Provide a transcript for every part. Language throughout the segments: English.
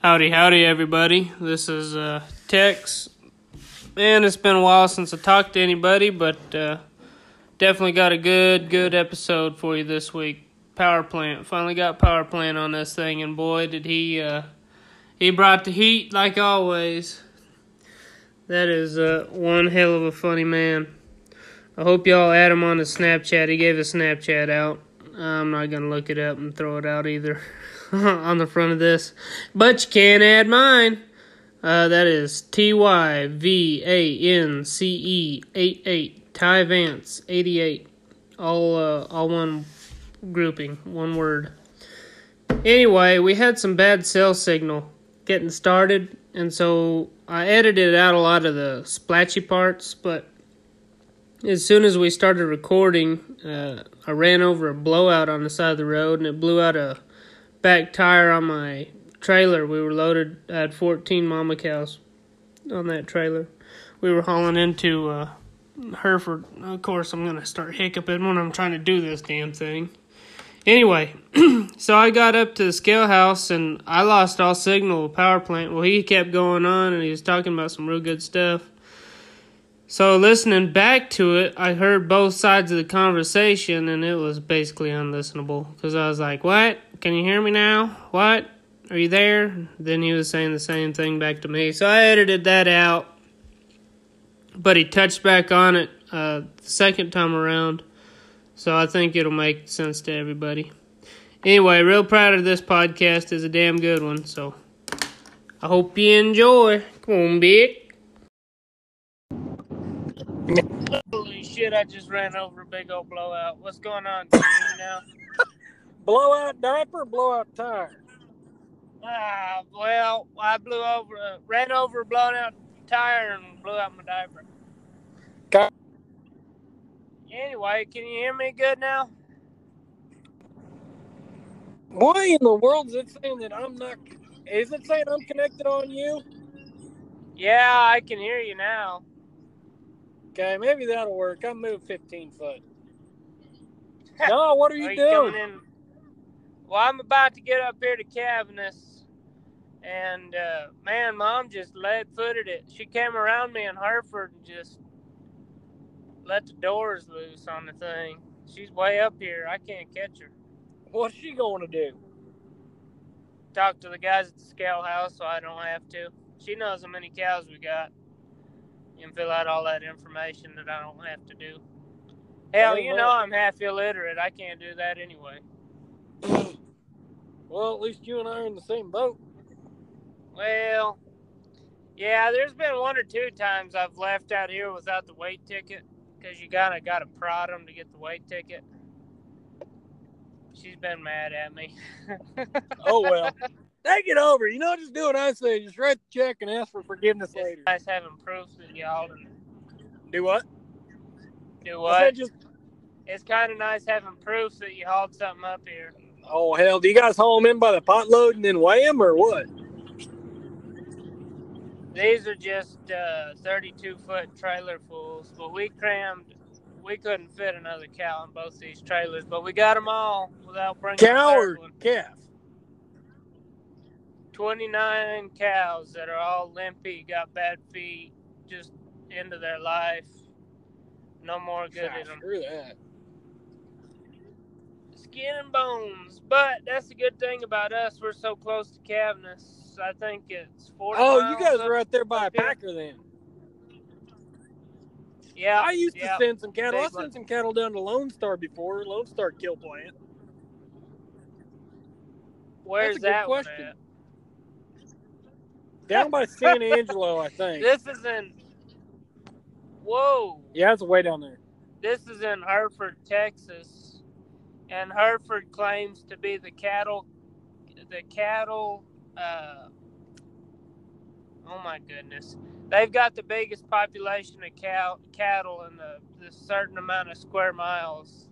Howdy, howdy, everybody. This is uh, Tex. Man, it's been a while since I talked to anybody, but uh, definitely got a good, good episode for you this week. Power plant. Finally got power plant on this thing, and boy, did he uh, he brought the heat like always. That is uh, one hell of a funny man. I hope y'all add him on the Snapchat. He gave a Snapchat out. I'm not gonna look it up and throw it out either on the front of this, but you can add mine. Uh, that is T Y V A N C E eight eight Ty Vance eighty eight. All uh, all one grouping, one word. Anyway, we had some bad cell signal getting started, and so I edited out a lot of the splatchy parts, but as soon as we started recording, uh, I ran over a blowout on the side of the road and it blew out a back tire on my trailer. We were loaded, I had 14 mama cows on that trailer. We were hauling into uh, Hereford. Of course, I'm going to start hiccuping when I'm trying to do this damn thing. Anyway, so I got up to the scale house and I lost all signal power plant. Well, he kept going on and he was talking about some real good stuff. So listening back to it, I heard both sides of the conversation, and it was basically unlistenable. Because I was like, "What? Can you hear me now? What? Are you there?" Then he was saying the same thing back to me. So I edited that out, but he touched back on it uh, the second time around. So I think it'll make sense to everybody. Anyway, real proud of this podcast. is a damn good one. So I hope you enjoy. Come on, Big. Holy shit, I just ran over a big old blowout. What's going on now? Blowout diaper, blowout tire. Ah, well, I blew over, uh, ran over a blown out tire and blew out my diaper. Okay. Anyway, can you hear me good now? Why in the world is it saying that I'm not? Is it saying I'm connected on you? Yeah, I can hear you now. Okay, maybe that'll work. I moved 15 foot. no, what are you, are you doing? Well, I'm about to get up here to Cavness, and uh, man, mom just lead footed it. She came around me in Hereford and just let the doors loose on the thing. She's way up here. I can't catch her. What's she going to do? Talk to the guys at the scale house so I don't have to. She knows how many cows we got and fill out all that information that I don't have to do. Hell, you know I'm half illiterate. I can't do that anyway. Well, at least you and I are in the same boat. Well, yeah, there's been one or two times I've left out here without the weight ticket because you gotta gotta prod them to get the weight ticket. She's been mad at me. oh well. Take it over. You know, just do what I say. Just write the check and ask for forgiveness it's later. Nice having proof that y'all do what? Do what? Just... It's kind of nice having proof that you hauled something up here. Oh hell! Do you guys haul them in by the pot load and then weigh them, or what? These are just uh, 32 foot trailer fulls, but we crammed. We couldn't fit another cow in both these trailers, but we got them all without bringing cow or calf. 29 cows that are all limpy, got bad feet, just into their life. No more good in them. Screw that. Skin and bones. But that's the good thing about us. We're so close to Cavness. I think it's 40 Oh, you guys are out there by a packer then. Yeah. I used yeah, to send some cattle. I sent some cattle down to Lone Star before. Lone Star kill plant. Where's that question? At? Down by San Angelo, I think. This is in. Whoa. Yeah, it's way down there. This is in Hereford, Texas, and Hereford claims to be the cattle, the cattle. Uh, oh my goodness, they've got the biggest population of cow cattle in the, the certain amount of square miles,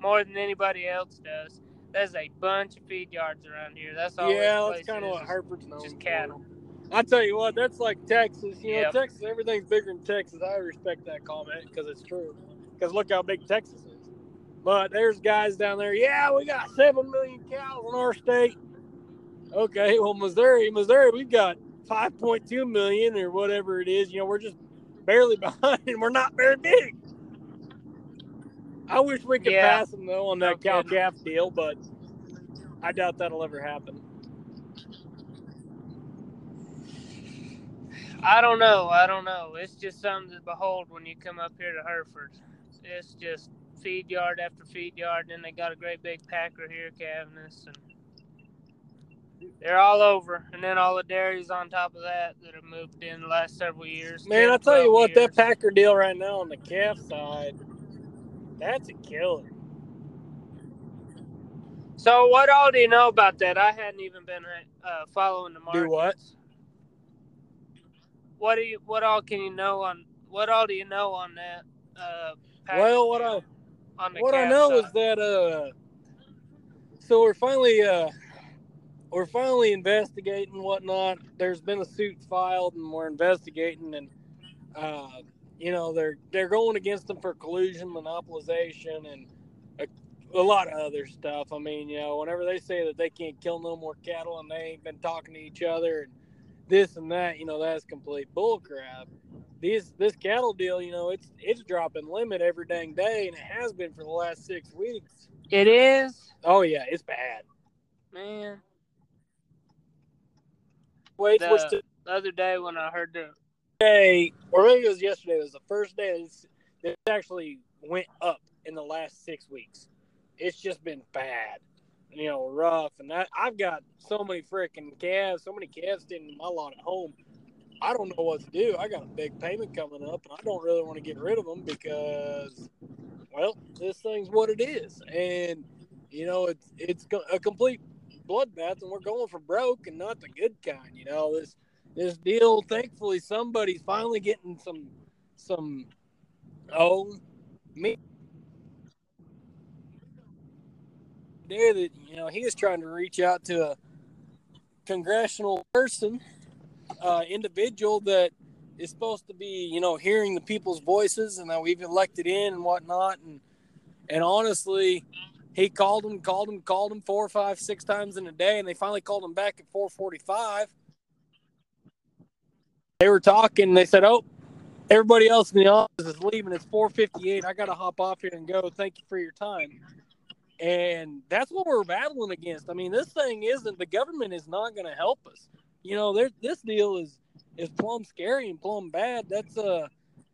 more than anybody else does. There's a bunch of feed yards around here. That's all. Yeah, that's kind of what Hereford's known. Just cattle. I tell you what, that's like Texas. You know, yep. Texas, everything's bigger than Texas. I respect that comment because it's true. Because look how big Texas is. But there's guys down there. Yeah, we got seven million cows in our state. Okay, well, Missouri, Missouri, we've got 5.2 million or whatever it is. You know, we're just barely behind, and we're not very big. I wish we could Yeah. pass them though on that No cow calf deal, but I doubt that'll ever happen. I don't know. I don't know. It's just something to behold when you come up here to Hereford. It's just feed yard after feed yard, and then they got a great big packer here calving us, and they're all over. And then all the dairies on top of that that have moved in the last several years. Man, 10, I tell you 12 what, that. Packer deal right now on the calf side, that's a killer. So what all do you know about that? I hadn't even been uh, following the market. Do what? What do you? What all can you know on? What all do you know on that? Uh, Well, what I on the what I know side? is that uh, so we're finally uh, we're finally investigating whatnot. There's been a suit filed, and we're investigating, and uh, you know they're they're going against them for collusion, monopolization, and a, a lot of other stuff. I mean, you know, whenever they say that they can't kill no more cattle and they ain't been talking to each other and this and that, you know, that's complete bullcrap. These this cattle deal, you know, it's it's dropping limit every dang day, and it has been for the last six weeks. It is, Oh yeah, it's bad. man. Wait, The- The other day when I heard the today, or maybe it was yesterday, it was the first day it actually went up in the last six weeks. It's just been bad, you know, rough. And I, I've got so many freaking calves, so many calves in my lot at home. I don't know what to do. I got a big payment coming up, and I don't really want to get rid of them because, well, this thing's what it is, and you know, it's it's a complete bloodbath, and we're going for broke, and not the good kind. You know, this this deal. Thankfully, somebody's finally getting some some. Oh, me. There, that you know, he is trying to reach out to a congressional person, uh, individual that is supposed to be, you know, hearing the people's voices, and that we've elected in and whatnot, and and honestly, he called him, called him, called him four, five, six times in a day, and they finally called him back at four forty-five they were talking. They said, "Oh, everybody else in the office is leaving. It's 4:58. I got to hop off here and go. Thank you for your time." And that's what we're battling against. I mean, this thing isn't. The government is not going to help us. You know, there. This deal is is plumb scary and plumb bad. That's uh,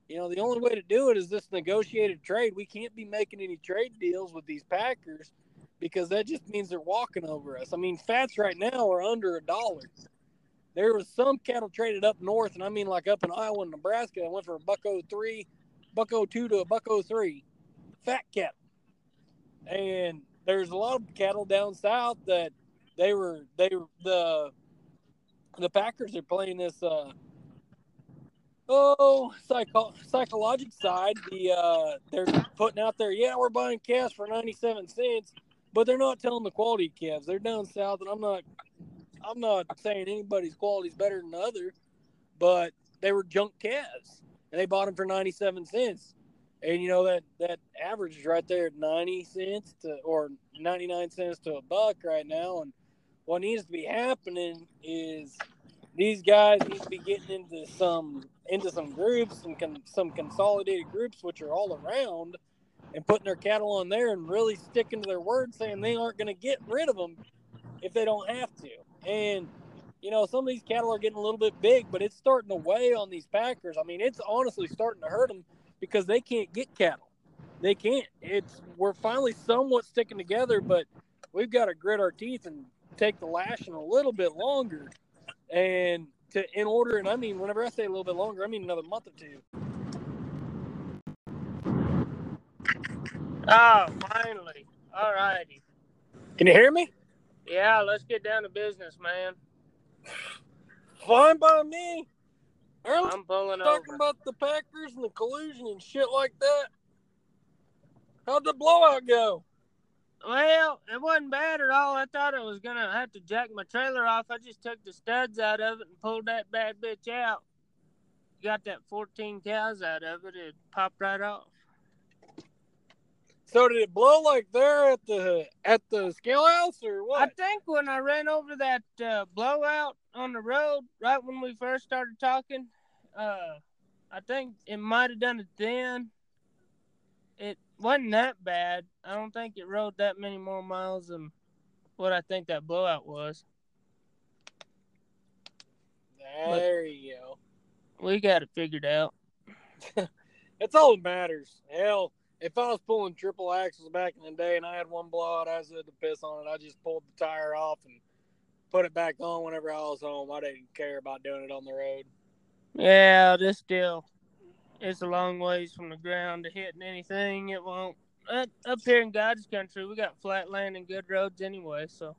you know, the only way to do it is this negotiated trade. We can't be making any trade deals with these packers because that just means they're walking over us. I mean, fats right now are under a dollar there was some cattle traded up north, and I mean like up in Iowa and Nebraska. I went for a buck oh three, buck oh two to a buck oh three, fat cattle. And there's a lot of cattle down south that they were they were the the Packers are playing this uh oh psycho psychological side. The uh they're putting out there, yeah, we're buying calves for ninety seven cents, but they're not telling the quality calves. They're down south, and I'm not I'm not saying anybody's quality is better than the other, but they were junk calves, and they bought them for ninety seven cents. And you know that that average is right there at ninety cents to or ninety nine cents to a buck right now. And what needs to be happening is these guys need to be getting into some into some groups and con, some consolidated groups, which are all around, and putting their cattle on there and really sticking to their word, saying they aren't going to get rid of them if they don't have to. And you know, some of these cattle are getting a little bit big, but it's starting to weigh on these packers. I mean, it's honestly starting to hurt them because they can't get cattle. They can't. It's we're finally somewhat sticking together, but we've got to grit our teeth and take the lashing a little bit longer. And to in order, and I mean, whenever I say a little bit longer, I mean another month or two. oh, finally, all righty, Can you hear me? yeah, let's get down to business, man. Fine by me. Early I'm pulling talking over. about the Packers and the collusion and shit like that. How'd the blowout go? Well, it wasn't bad at all. I thought I was gonna have to jack my trailer off. I just took the studs out of it and pulled that bad bitch out. Got that 14 cows out of it. It popped right off. So did it blow like there at the at the scale house or what? I think when I ran over that uh, blowout on the road, right when we first started talking, uh, I think it might have done it then. It wasn't that bad. I don't think it rode that many more miles than what I think that blowout was. there you go. We got it figured out. That's all that matters. Hell, if I was pulling triple axles back in the day and I had one blowout, I said to piss on it. I just pulled the tire off and put it back on whenever I was home. I didn't care about doing it on the road. Yeah, this still it's a long ways from the ground to hitting anything. It won't. Up, up here in God's country, we got flat land and good roads anyway. So,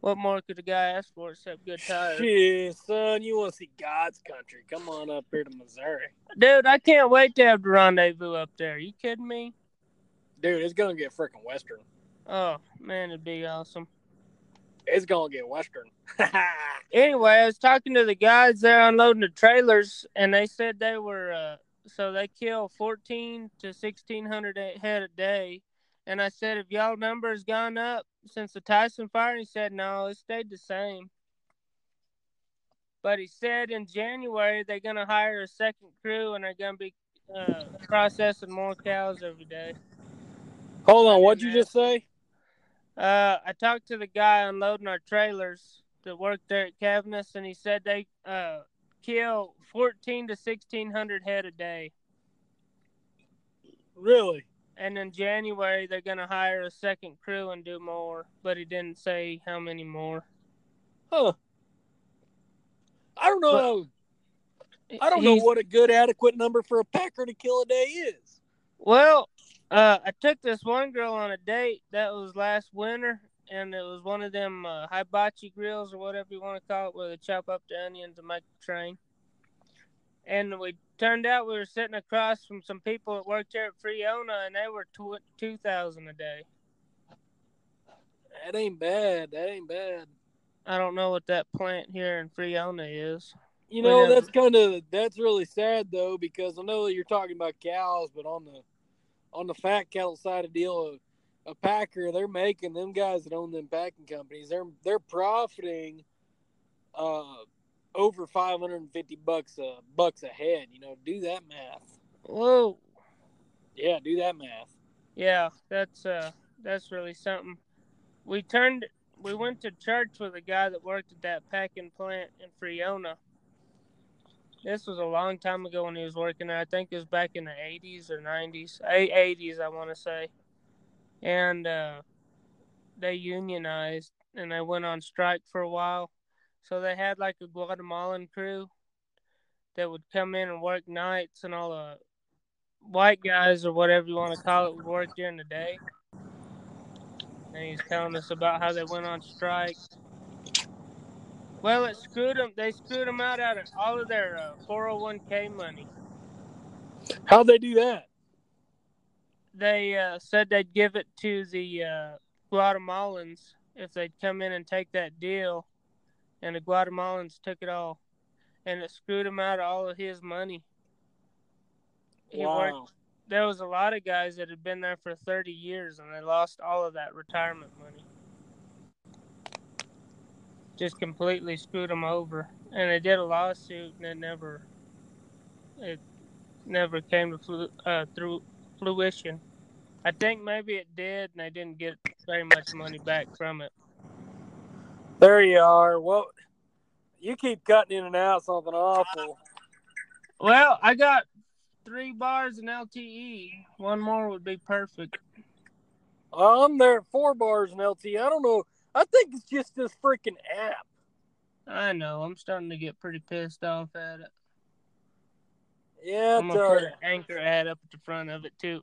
what more could a guy ask for except good tires? Shit, son, you want to see God's country? Come on up here to Missouri, Dude, I can't wait to have the rendezvous up there. You kidding me? dude. It's gonna get freaking western. Oh man, it'd be awesome. It's gonna get western. Anyway, I was talking to the guys there unloading the trailers, and they said they were uh, so they kill fourteen to sixteen hundred head a day. And I said, if y'all numbers gone up since the Tyson fire?" He said, "No, it stayed the same." But he said in January they're gonna hire a second crew, and they're gonna be uh, processing more cows every day. Hold on, what'd you just say? Uh, I talked to the guy unloading our trailers that worked there at Cavness, and he said they uh, kill fourteen to sixteen hundred head a day. Really? And in January, they're gonna hire a second crew and do more, but he didn't say how many more. Huh? I don't know. I don't know what a good adequate number for a packer to kill a day is. Well, uh, I took this one girl on a date that was last winter, and it was one of them uh, hibachi grills or whatever you want to call it, where they chop up the onions and make the train. And we turned out we were sitting across from some people that worked here at Friona, and they were tw- two thousand a day. That ain't bad. That ain't bad. I don't know what that plant here in Friona is. You know, that's kind of that's really sad though because I know that you're talking about cows, but on the on the fat cattle side of the deal, a, packer they're making them guys that own them packing companies. They're they're profiting uh over 550 bucks a bucks a head. You know, do that math. Whoa, Yeah, do that math. yeah, that's uh, that's really something. We turned, we went to church with a guy that worked at that packing plant in Friona. This was a long time ago when he was working there. I think it was back in the 80s or 90s, A- 80s, I want to say. And uh, they unionized and they went on strike for a while. So they had like a Guatemalan crew that would come in and work nights, and all the white guys or whatever you want to call it would work during the day. And he's telling us about how they went on strike. Well, it screwed them. They screwed them out out of all of their uh, 401k money. How'd they do that? They uh, said they'd give it to the uh, Guatemalans if they'd come in and take that deal, and the Guatemalans took it all, and it screwed him out of all of his money. He worked Wow. there was a lot of guys that had been there for 30 years and they lost all of that retirement money. Just completely screwed them over. And they did a lawsuit and it never it never came to uh, through fruition. I think maybe it did and they didn't get very much money back from it. There you are. Well, you keep cutting in and out something awful. Well, I got three bars in LTE. One more would be perfect. I'm there at four bars in LTE. I don't know. I think it's just this freaking app. I know. I'm starting to get pretty pissed off at it. Yeah, I'm gonna put an anchor ad up at the front of it too.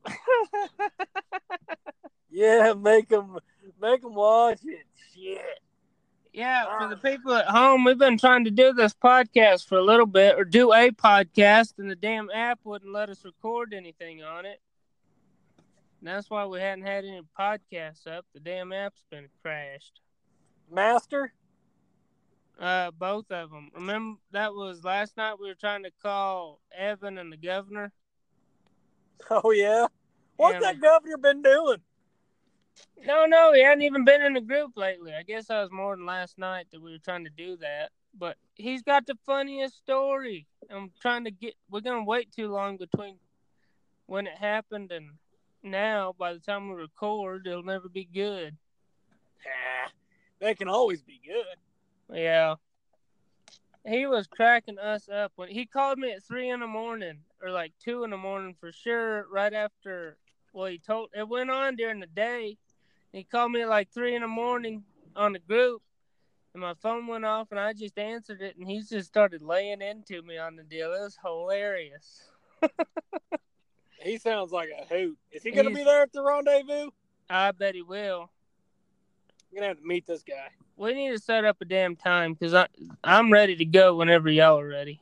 yeah. Make them, make them watch it. Shit. yeah, for the people at home, we've been trying to do this podcast for a little bit, or do a podcast, and the damn app wouldn't let us record anything on it. And that's why we hadn't had any podcasts up. The damn app's been crashed. Master. Uh, both of them. Remember that was last night. We were trying to call Evan and the governor. Oh yeah. What's And- that governor been doing? No, no, he hadn't even been in the group lately. I guess that was more than last night that we were trying to do that. But he's got the funniest story. I'm trying to get. We're gonna wait too long between when it happened and now. By the time we record, it'll never be good. Ah, they can always be good. Yeah. He was cracking us up when he called me at three in the morning or like two in the morning for sure. Right after, well, he told it went on during the day. He called me at like three in the morning on the group, and my phone went off, and I just answered it, and he just started laying into me on the deal. It was hilarious. He sounds like a hoot. Is he gonna He's- be there at the rendezvous? I bet he will. I'm gonna have to meet this guy. We need to set up a damn time because I I'm ready to go whenever y'all are ready.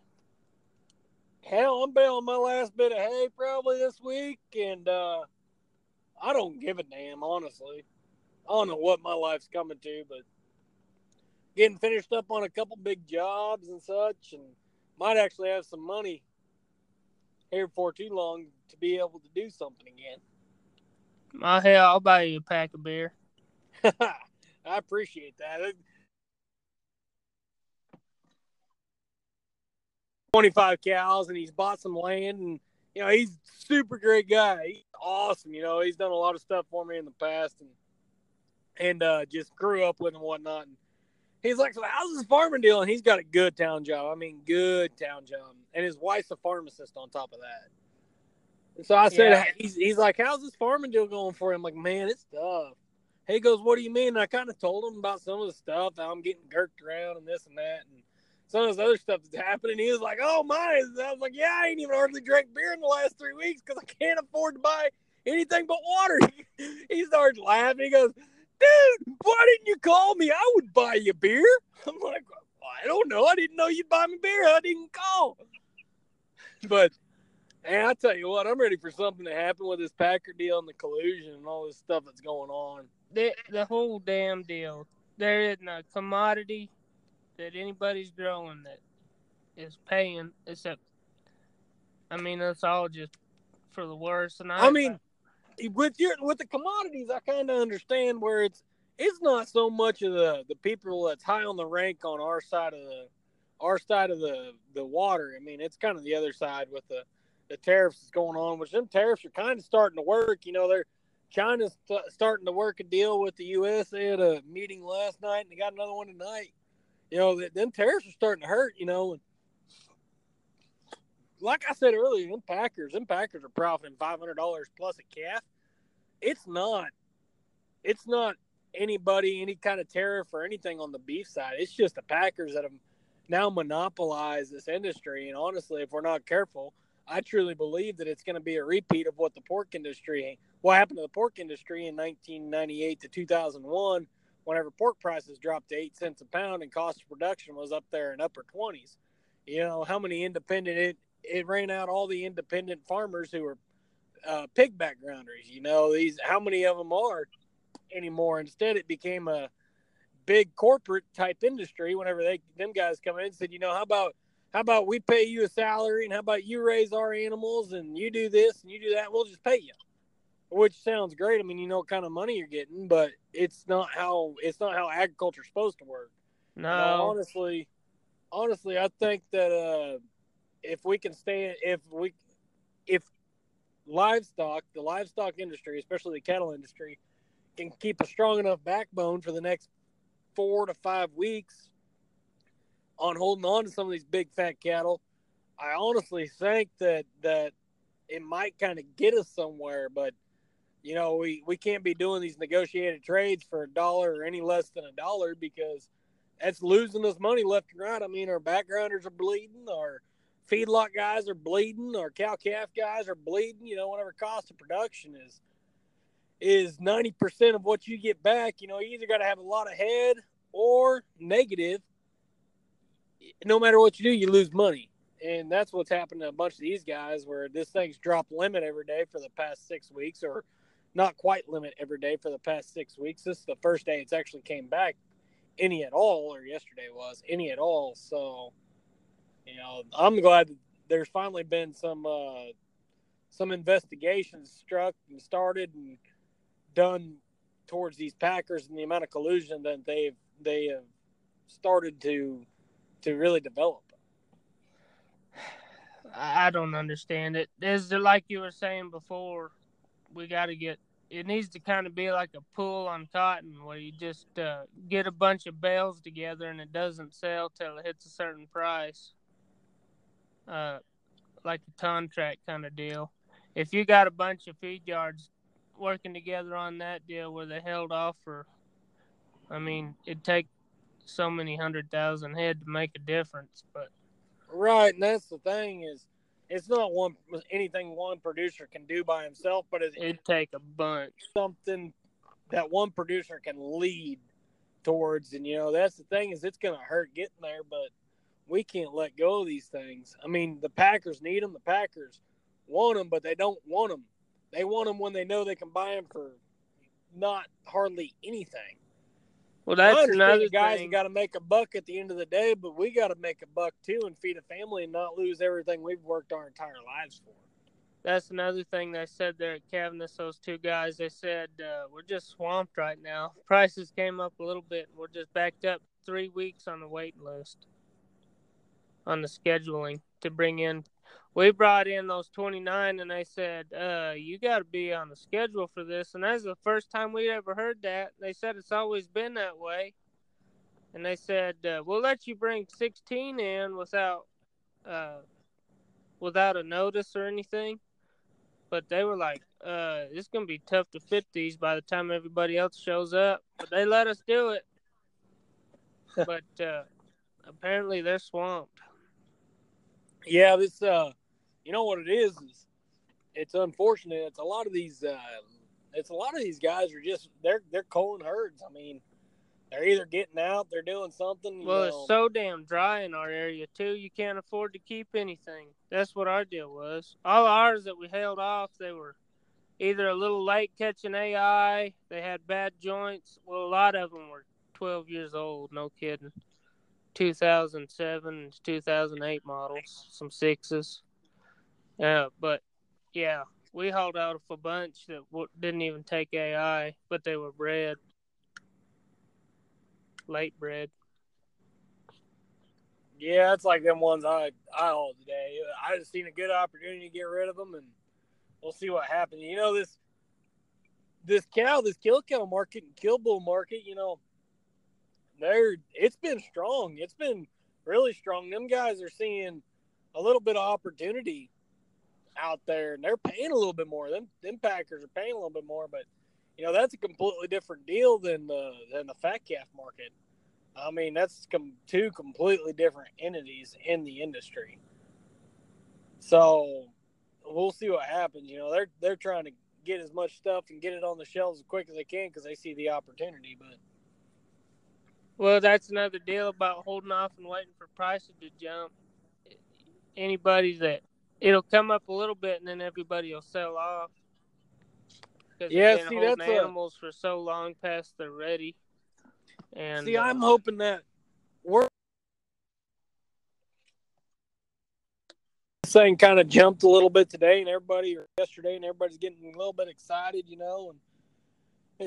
Hell, I'm baling my last bit of hay probably this week, and uh, I don't give a damn, honestly. I don't know what my life's coming to, but getting finished up on a couple big jobs and such, and might actually have some money here for too long to be able to do something again. Oh hell, I'll buy you a pack of beer. I appreciate that. 25 cows and he's bought some land and you know he's super great guy. He's awesome you know he's done a lot of stuff for me in the past and and uh just grew up with him and whatnot. And he's like so how's this farming deal? And he's got a good town job. I mean good town job. And his wife's a pharmacist on top of that. And so i said Yeah. he's, he's like how's this farming deal going for him? I'm like man it's tough he goes, "What do you mean?" And I kind of told him about some of the stuff I'm getting girked around and this and that, and some of this other stuff that's happening. He was like, "Oh my!" And I was like, "Yeah, I ain't even hardly drank beer in the last three weeks because I can't afford to buy anything but water." he starts laughing. He goes, "Dude, why didn't you call me? I would buy you beer." I'm like, "I don't know. I didn't know you'd buy me beer. I didn't call." But and I tell you what, I'm ready for something to happen with this Packer deal and the collusion and all this stuff that's going on. The the whole damn deal. There isn't a commodity that anybody's growing that is paying except. I mean, it's all just for the worse. And I, I mean, with your with the commodities, I kind of understand where it's it's not so much of the the people that's high on the rank on our side of the our side of the the water. I mean, it's kind of the other side with the the tariffs that's going on, which them tariffs are kind of starting to work. You know, they're China's st- starting to work a deal with the U.S. They had a meeting last night, and they got another one tonight. You know, th- them tariffs are starting to hurt. You know, and like I said earlier, them Packers, them Packers are profiting five hundred dollars plus a calf. It's not, it's not anybody any kind of tariff or anything on the beef side. It's just the Packers that have now monopolized this industry. And honestly, if we're not careful, I truly believe that it's going to be a repeat of what the pork industry, what happened to the pork industry in 1998 to 2001, whenever pork prices dropped to eight cents a pound and cost of production was up there in upper 20s. You know how many independent it it ran out all the independent farmers who were uh, pig backgrounders. You know these how many of them are anymore? Instead, it became a big corporate type industry. Whenever they them guys come in and said, you know, how about how about we pay you a salary and how about you raise our animals and you do this and you do that, we'll just pay you. Which sounds great. I mean, you know what kind of money you're getting, but it's not how it's not how agriculture's supposed to work. no, No, honestly, honestly, I think that uh, if we can stay, if we, if livestock, the livestock industry, especially the cattle industry, can keep a strong enough backbone for the next four to five weeks on holding on to some of these big fat cattle, I honestly think that that it might kind of get us somewhere. But you know, we we can't be doing these negotiated trades for a dollar or any less than a dollar because that's losing us money left and right. I mean, our backgrounders are bleeding, our feedlot guys are bleeding, our cow calf guys are bleeding. You know, whatever cost of production is is ninety percent of what you get back. You know, you either got to have a lot of head or negative. No matter what you do, you lose money, and that's what's happened to a bunch of these guys. Where this thing's dropped limit every day for the past six weeks, or not quite limit every day for the past six weeks. This is the first day it's actually came back any at all, or yesterday was any at all. So, you know, I'm glad there's finally been some uh, some investigations struck and started and done towards these Packers and the amount of collusion that they've they have started to to really develop. I don't understand it. Is like you were saying before? We got to get. It needs to kind of be like a pool on cotton, where you just uh, get a bunch of bales together and it doesn't sell till it hits a certain price. Uh, like a contract kind of deal. If you got a bunch of feed yards working together on that deal where they held off for, I mean, it'd take so many hundred thousand head to make a difference, but right, and that's the thing is, it's not one anything one producer can do by himself, but it, it'd take a bunch something that one producer can lead towards, and you know that's the thing is it's going to hurt getting there, but we can't let go of these things. I mean, the Packers need them. The Packers want them, but they don't want them. They want them when they know they can buy them for not hardly anything. Well, that's another guys thing. got to make a buck at the end of the day, but we got to make a buck too and feed a family and not lose everything we've worked our entire lives for. That's another thing they said there at Cavness. Those two guys, they said uh, we're just swamped right now. Prices came up a little bit, and we're just backed up three weeks on the waiting list on the scheduling to bring in. We brought in those 29 and they said, uh, you got to be on the schedule for this. And that's the first time we ever heard that. They said it's always been that way. And they said, uh, we'll let you bring 16 in without, uh, without a notice or anything. But they were like, uh, it's going to be tough to fit these by the time everybody else shows up. But they let us do it. but, uh, apparently they're swamped. Yeah, this uh, you know what it is is it's unfortunate. It's a lot of these uh, it's a lot of these guys are just they're they're culling herds. I mean, they're either getting out, they're doing something. Well, know. it's so damn dry in our area too. You can't afford to keep anything. That's what our deal was. All ours that we held off, they were either a little late catching AI, they had bad joints. Well, a lot of them were 12 years old. No kidding. 2007 2008 models, some sixes. Uh, but yeah, we hauled out a bunch that w- didn't even take AI, but they were bred, late bred. Yeah, it's like them ones I I hauled today. I just seen a good opportunity to get rid of them, and we'll see what happens. You know this this cow, this kill cow market and kill bull market. You know they're it's been strong. It's been really strong. Them guys are seeing a little bit of opportunity out there, and they're paying a little bit more. Them them Packers are paying a little bit more, but you know that's a completely different deal than the than the fat calf market. I mean, that's com- two completely different entities in the industry. So we'll see what happens. You know, they're they're trying to get as much stuff and get it on the shelves as quick as they can because they see the opportunity, but well, that's another deal about holding off and waiting for prices to jump. Anybody that it'll come up a little bit and then everybody will sell off. Yeah, see, that's animals a... for so long past they're ready. And see, uh, I'm hoping that we're thing kind of jumped a little bit today, and everybody or yesterday, and everybody's getting a little bit excited, you know, and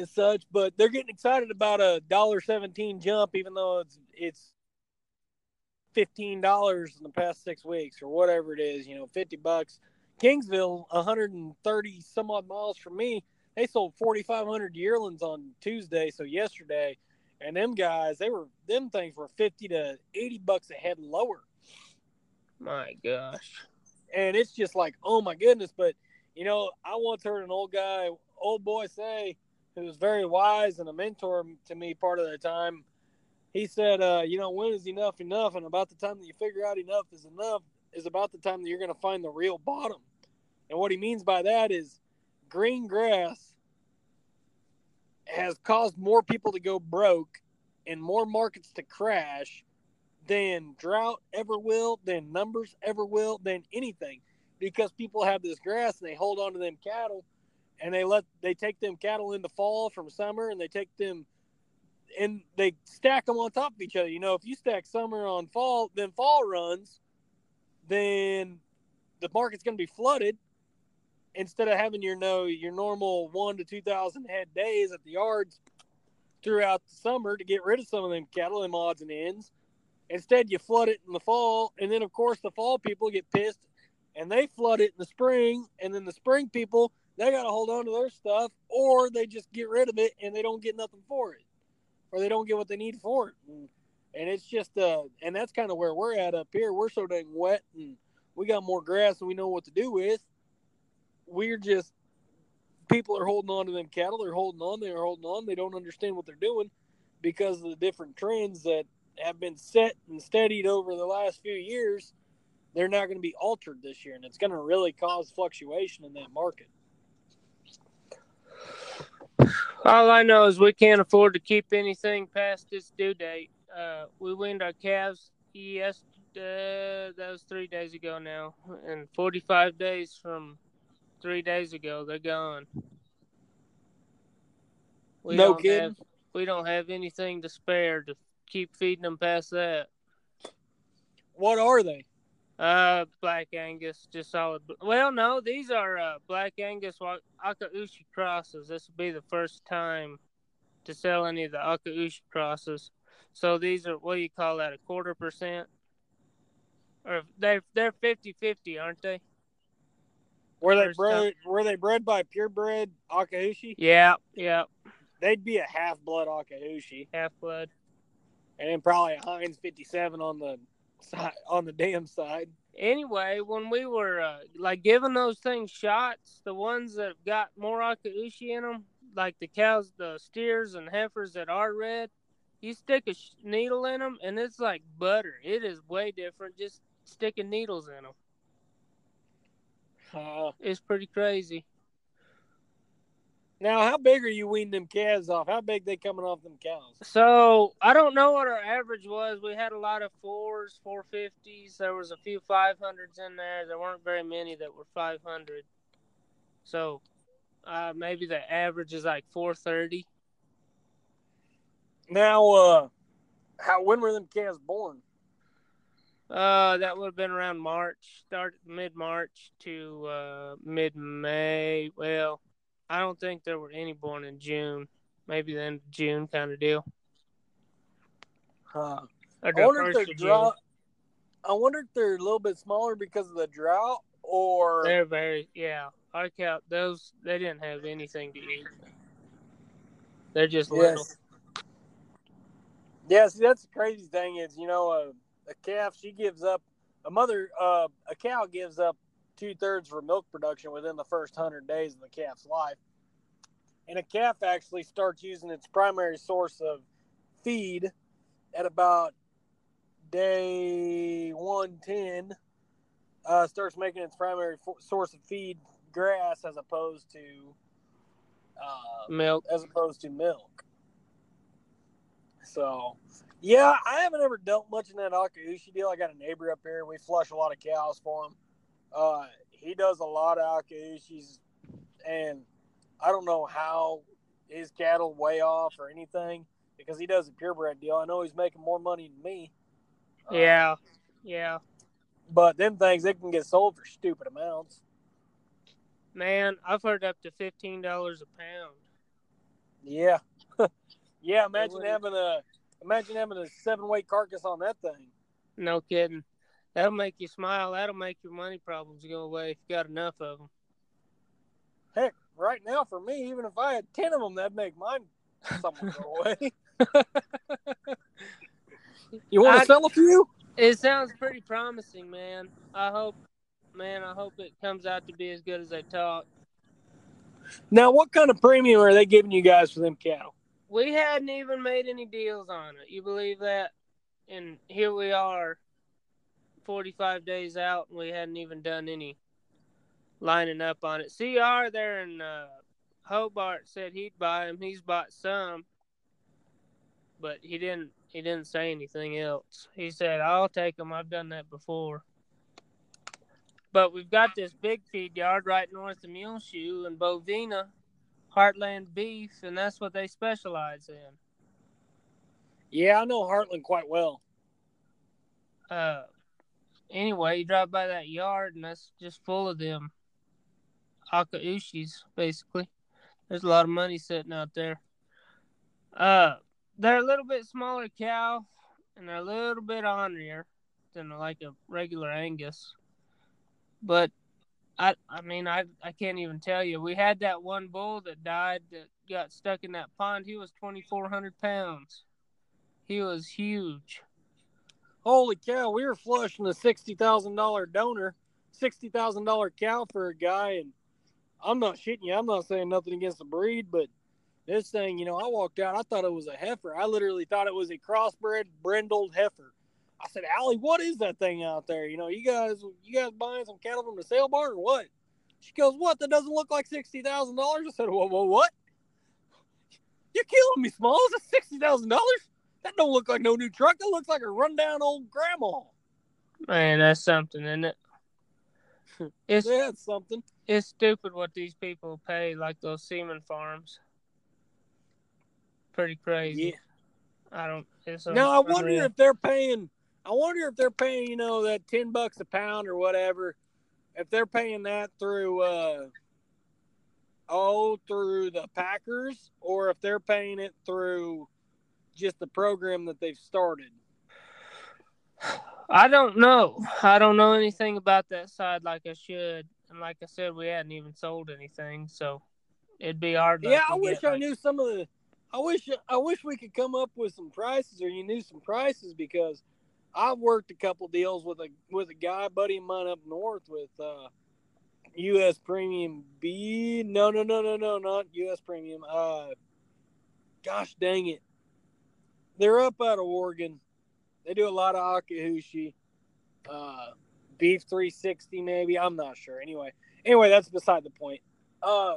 and such, but they're getting excited about a dollar seventeen jump, even though it's it's fifteen dollars in the past six weeks or whatever it is. You know, fifty bucks. Kingsville, hundred and thirty some odd miles from me, they sold forty five hundred yearlings on Tuesday, so yesterday, and them guys, they were them things were fifty to eighty bucks a head lower. My gosh. And it's just like, oh my goodness. But you know, I once heard an old guy, old boy say, who was very wise and a mentor to me part of the time. He said, uh, you know, when is enough enough? And about the time that you figure out enough is enough is about the time that you're going to find the real bottom. And what he means by that is green grass has caused more people to go broke and more markets to crash than drought ever will, than numbers ever will, than anything. Because people have this grass and they hold on to them cattle and they let they take them cattle in the fall from summer and they take them and they stack them on top of each other. You know, if you stack summer on fall, then fall runs, then the market's going to be flooded. instead of having your no your normal one to two thousand head days at the yards throughout the summer to get rid of some of them cattle and odds and ends. Instead, you flood it in the fall, and then of course the fall people get pissed and they flood it in the spring, and then the spring people they got to hold on to their stuff, or they just get rid of it and they don't get nothing for it, or they don't get what they need for it. And, and it's just uh, and that's kind of where we're at up here. We're so dang wet, and we got more grass than we know what to do with. We're just people are holding on to them cattle. They're holding on. They're holding on. They don't understand what they're doing because of the different trends that have been set and steadied over the last few years. They're not going to be altered this year, and it's going to really cause fluctuation in that market. All I know is we can't afford to keep anything past this due date. Uh, we weaned our calves yesterday. that was three days ago now, and 45 days from three days ago, they're gone. We no kidding. Have, we don't have anything to spare to keep feeding them past that. What are they? Uh, Black Angus, just solid. Well, no, these are uh, Black Angus Akaushi crosses. This will be the first time to sell any of the Akaushi crosses. So these are what do you call that? A quarter percent, or they're they're 50-50, aren't they? Were they First bred? Were they bred by purebred Akaushi? Yeah, yeah, They'd be a half blood Akaushi, half blood. and then probably a Heinz fifty seven on the side on the damn side. Anyway, when we were uh, like giving those things shots, the ones that got more Akaushi in them, like the cows, the steers and heifers that are red, you stick a sh- needle in them and it's like butter. It is way different just sticking needles in them. Uh, It's pretty crazy. Now, how big are you weaning them calves off? How big they coming off them cows? So I don't know what our average was. We had a lot of fours, four fifties. There was a few five hundreds in there. There weren't very many that were five hundred. So uh, maybe the average is like four thirty. Now, uh, how when were them calves born? Uh, that would have been around March, start mid March to uh, mid May. Well, I don't think there were any born in June. Maybe the end of June kind of deal. Huh. I wonder if they're drought. I wonder if they're a little bit smaller because of the drought, or They're very yeah. Our count those they didn't have anything to eat. They're just little. Yeah, see, that's the crazy thing is, you know, a, a calf she gives up a mother, uh, a cow gives up two thirds of her milk production within the first hundred days of the calf's life, and a calf actually starts using its primary source of feed at about day one ten. Uh, starts making its primary fo- source of feed grass as opposed to uh, Milk. as opposed to milk. So, yeah, I haven't ever dealt much in that Akaushi deal. I got a neighbor up here. We flush a lot of cows for him. Uh, he does a lot of Akaushis, and I don't know how his cattle way off or anything because he does a purebred deal. I know he's making more money than me. Uh, Yeah. Yeah. but them things they can get sold for stupid amounts. Man, I've heard up to fifteen dollars a pound. Yeah, yeah. Imagine having a imagine having a seven weight carcass on that thing. No kidding. That'll make you smile. That'll make your money problems go away if you got enough of them. Heck, right now for me, even if I had ten of them, that'd make mine somewhat go away. you want to sell a few? It sounds pretty promising, man. I hope, man, I hope it comes out to be as good as they talk. Now, what kind of premium are they giving you guys for them cattle? We hadn't even made any deals on it. You believe that? And here we are, 45 days out, and we hadn't even done any lining up on it. CR there in uh, Hobart said he'd buy them. He's bought some, but he didn't. He didn't say anything else. He said, "I'll take them. I've done that before." But we've got this big feed yard right north of Muleshoe and Bovina, HeartBrand Beef, and that's what they specialize in. Yeah, I know HeartBrand quite well. uh anyway, you drive by that yard and that's just full of them Akaushis, basically. There's a lot of money sitting out there. Uh, they're a little bit smaller cow, and they're a little bit ornerier than like a regular Angus. But I, I mean, I, I can't even tell you. We had that one bull that died that got stuck in that pond. He was 2,400 pounds. He was huge. Holy cow! We were flushing a sixty thousand dollar donor, sixty thousand dollar cow for a guy, and I'm not shitting you. I'm not saying nothing against the breed, but this thing, you know, I walked out. I thought it was a heifer. I literally thought it was a crossbred brindled heifer. I said, Allie, what is that thing out there? You know, you guys, you guys buying some cattle from the sale barn or what? She goes, what? That doesn't look like sixty thousand dollars. I said, whoa, whoa, what? You're killing me, Smalls. That's sixty thousand dollars. That don't look like no new truck. That looks like a rundown old grandma. Man, that's something, isn't it? It's yeah, it's something. It's stupid what these people pay, like those semen farms. Pretty crazy. Yeah. I don't. It's now I wonder if they're paying. I wonder if they're paying, you know, that ten bucks a pound or whatever. If they're paying that through, uh, oh, through the Packers, or if they're paying it through just the program that they've started. I don't know. I don't know anything about that side like I should. And like I said, we hadn't even sold anything, so it'd be hard. like, yeah, I wish get, I knew some of the. I wish I wish we could come up with some prices, or you knew some prices because I've worked a couple deals with a with a guy buddy of mine up north with uh, U.S. Premium B. No, no, no, no, no, not U.S. Premium. Uh, gosh dang it, they're up out of Oregon. They do a lot of Akaushi, uh, beef 360 maybe. I'm not sure. Anyway, anyway, that's beside the point. Uh,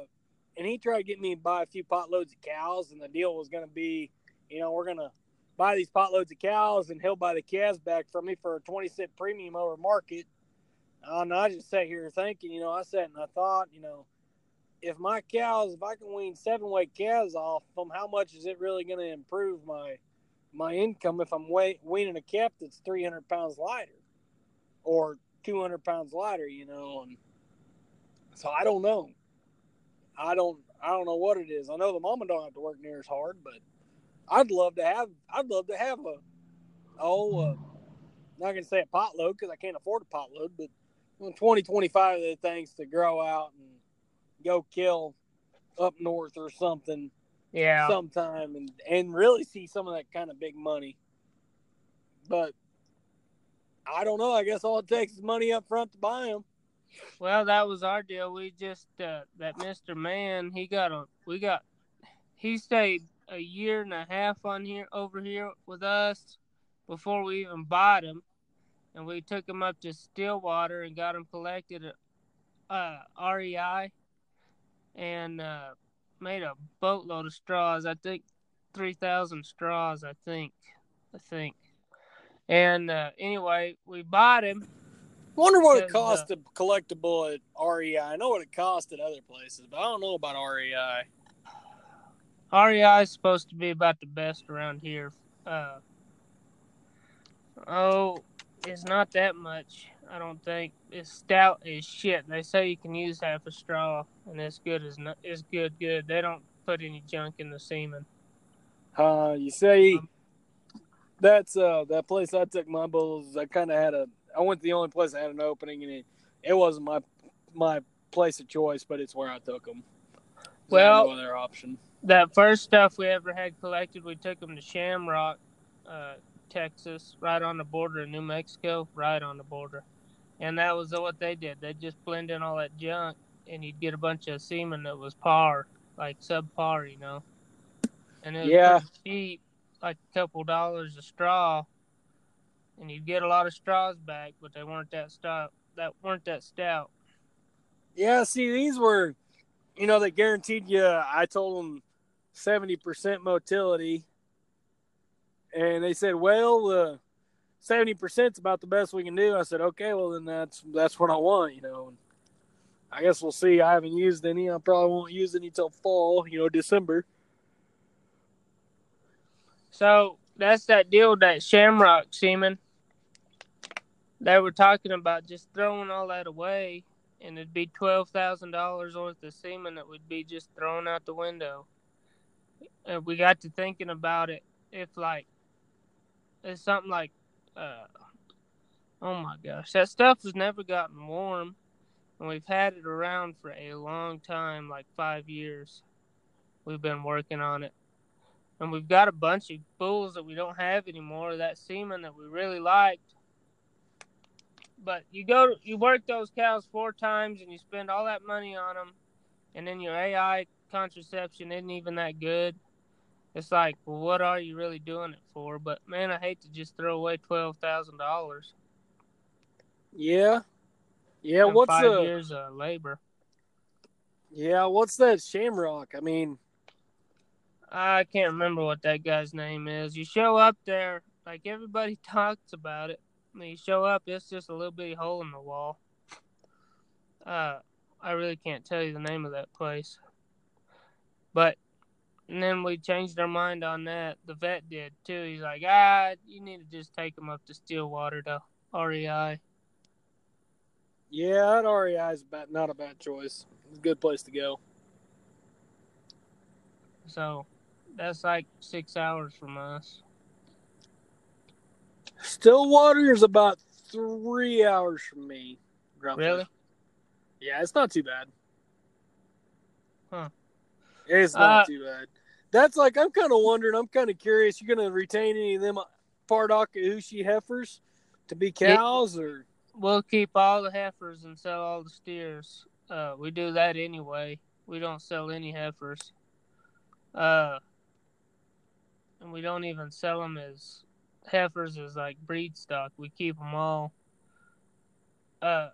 and he tried to get me to buy a few pot loads of cows, and the deal was going to be, you know, we're going to buy these pot loads of cows, and he'll buy the calves back from me for a 20 cent premium over market. Uh, and I just sat here thinking, you know, I sat and I thought, you know, if my cows, if I can wean seven weight calves off them, how much is it really going to improve my my income if I'm we- weaning a calf that's 300 pounds lighter or 200 pounds lighter, you know? And so I don't know. I don't I don't know what it is. I know the mama don't have to work near as hard, but I'd love to have I'd love to have a oh uh, not gonna say a pot load because I can't afford a pot load, but 20 25 of the things to grow out and go kill up north or something Yeah. sometime and and really see some of that kind of big money. But I don't know. I guess all it takes is money up front to buy them. Well, that was our deal. We just uh, that Mister Man, he got a we got he stayed a year and a half on here over here with us before we even bought him, and we took him up to Stillwater and got him collected at uh, REI, and uh, made a boatload of straws. I think three thousand straws. I think, I think. And uh, anyway, we bought him. Wonder what it cost uh, to collect a bull at REI. I know what it cost at other places, but I don't know about REI. REI is supposed to be about the best around here. Uh, oh, it's not that much. I don't think it's stout as shit. They say you can use half a straw, and it's good as no- it's good. Good. They don't put any junk in the semen. Uh, you see, Um, that's uh that place I took my bulls. I kind of had a. I went to the only place that had an opening, and it it wasn't my my place of choice, but it's where I took them. Well- no other option. That first stuff we ever had collected, we took them to Shamrock, uh, Texas, right on the border of New Mexico, right on the border. And that was what they did. They just blend in all that junk, and you'd get a bunch of semen that was par, like subpar, you know. And it was Yeah. cheap, like a couple dollars a straw. And you'd get a lot of straws back, but they weren't that stout. That weren't that stout. Yeah, see, these were, you know, they guaranteed you. I told them seventy percent motility, and they said, "Well, uh, seventy percent is about the best we can do." I said, "Okay, well then that's that's what I want," you know. And I guess we'll see. I haven't used any. I probably won't use any till fall, you know, December. So that's that deal that Shamrock semen. They were talking about just throwing all that away and it'd be twelve thousand dollars worth of semen that would be just thrown out the window. And we got to thinking about it. If like it's something like, uh, oh my gosh, that stuff has never gotten warm, and we've had it around for a long time, like five years. We've been working on it, and we've got a bunch of bulls that we don't have anymore. That semen that we really liked but you go, you work those cows four times, and you spend all that money on them, and then your AI contraception isn't even that good. It's like, well, what are you really doing it for? But man, I hate to just throw away twelve thousand dollars. Yeah, yeah. what's five the years of labor? Yeah, what's that Shamrock? I mean, I can't remember what that guy's name is. You show up there, like everybody talks about it, when you show up, it's just a little bitty hole in the wall. Uh, I really can't tell you the name of that place. But and then we changed our mind on that. The vet did too. He's like, ah, you need to just take him up to Stillwater to REI. Yeah, that REI is about, not a bad choice. It's a good place to go. So that's like six hours from us. Stillwater is about three hours from me. Roughly. Really? Yeah, it's not too bad. Huh. It's not uh, too bad. That's like I'm kind of wondering. I'm kind of curious. You're gonna retain any of them Pardakahushi heifers to be cows, yeah, or we'll keep all the heifers and sell all the steers. Uh, we do that anyway. We don't sell any heifers. Uh, and we don't even sell them as heifers as like breed stock. We keep them all. Uh.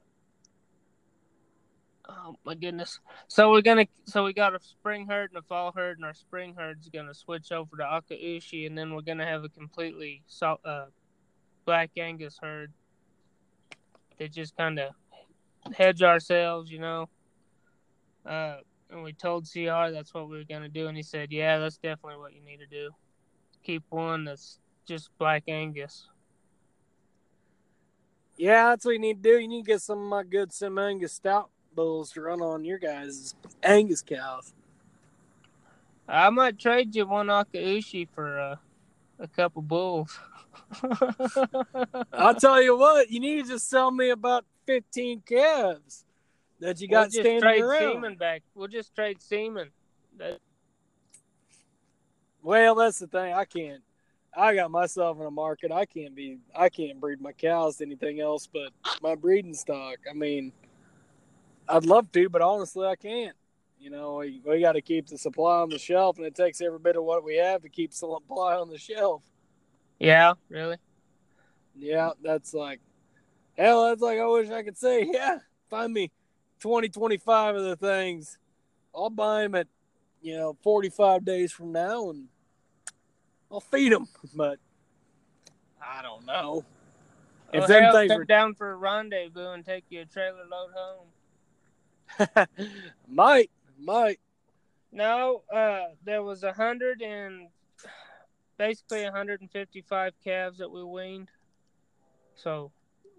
Oh my goodness! So we're gonna, so we got a spring herd and a fall herd, and our spring herd's gonna switch over to Akaushi, and then we're gonna have a completely salt, uh, black Angus herd. That just kind of hedge ourselves, you know. Uh, and we told CR that's what we were gonna do, and he said, "Yeah, that's definitely what you need to do. Keep one that's just black Angus. Yeah, that's what you need to do. You need to get some of my good Sim Angus stout bulls to run on your guys' Angus cows. I might trade you one Akaushi for uh, a couple bulls. I'll tell you what, you need to just sell me about 15 calves that you got we'll standing trade around. Semen back. We'll just trade semen. That... Well, that's the thing. I can't. I got myself in a market. I can't be. I can't breed my cows to anything else but my breeding stock. I mean, I'd love to, but honestly, I can't. You know, we, we got to keep the supply on the shelf, and it takes every bit of what we have to keep supply on the shelf. Yeah, really. Yeah, that's like, hell, that's like I wish I could say, yeah, find me 20, 25 of the things. I'll buy them at, you know, 45 days from now, and I'll feed them, but I don't know. If well, them hell, things were down for a rendezvous and take you a trailer load home. might, might. No, uh, there was a hundred and basically 155 calves that we weaned. So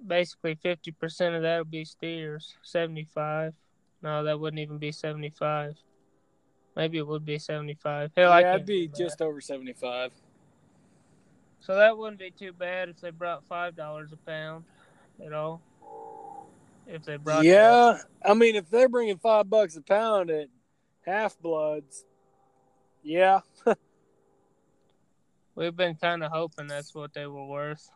basically 50% of that would be steers. 75. No, that wouldn't even be 75. Maybe it would be 75. Hell, yeah, it'd be just over 75. So that wouldn't be too bad if they brought $5 a pound at all. If they brought Yeah. I mean if they're bringing 5 bucks a pound at half bloods. Yeah. We've been kind of hoping that's what they were worth.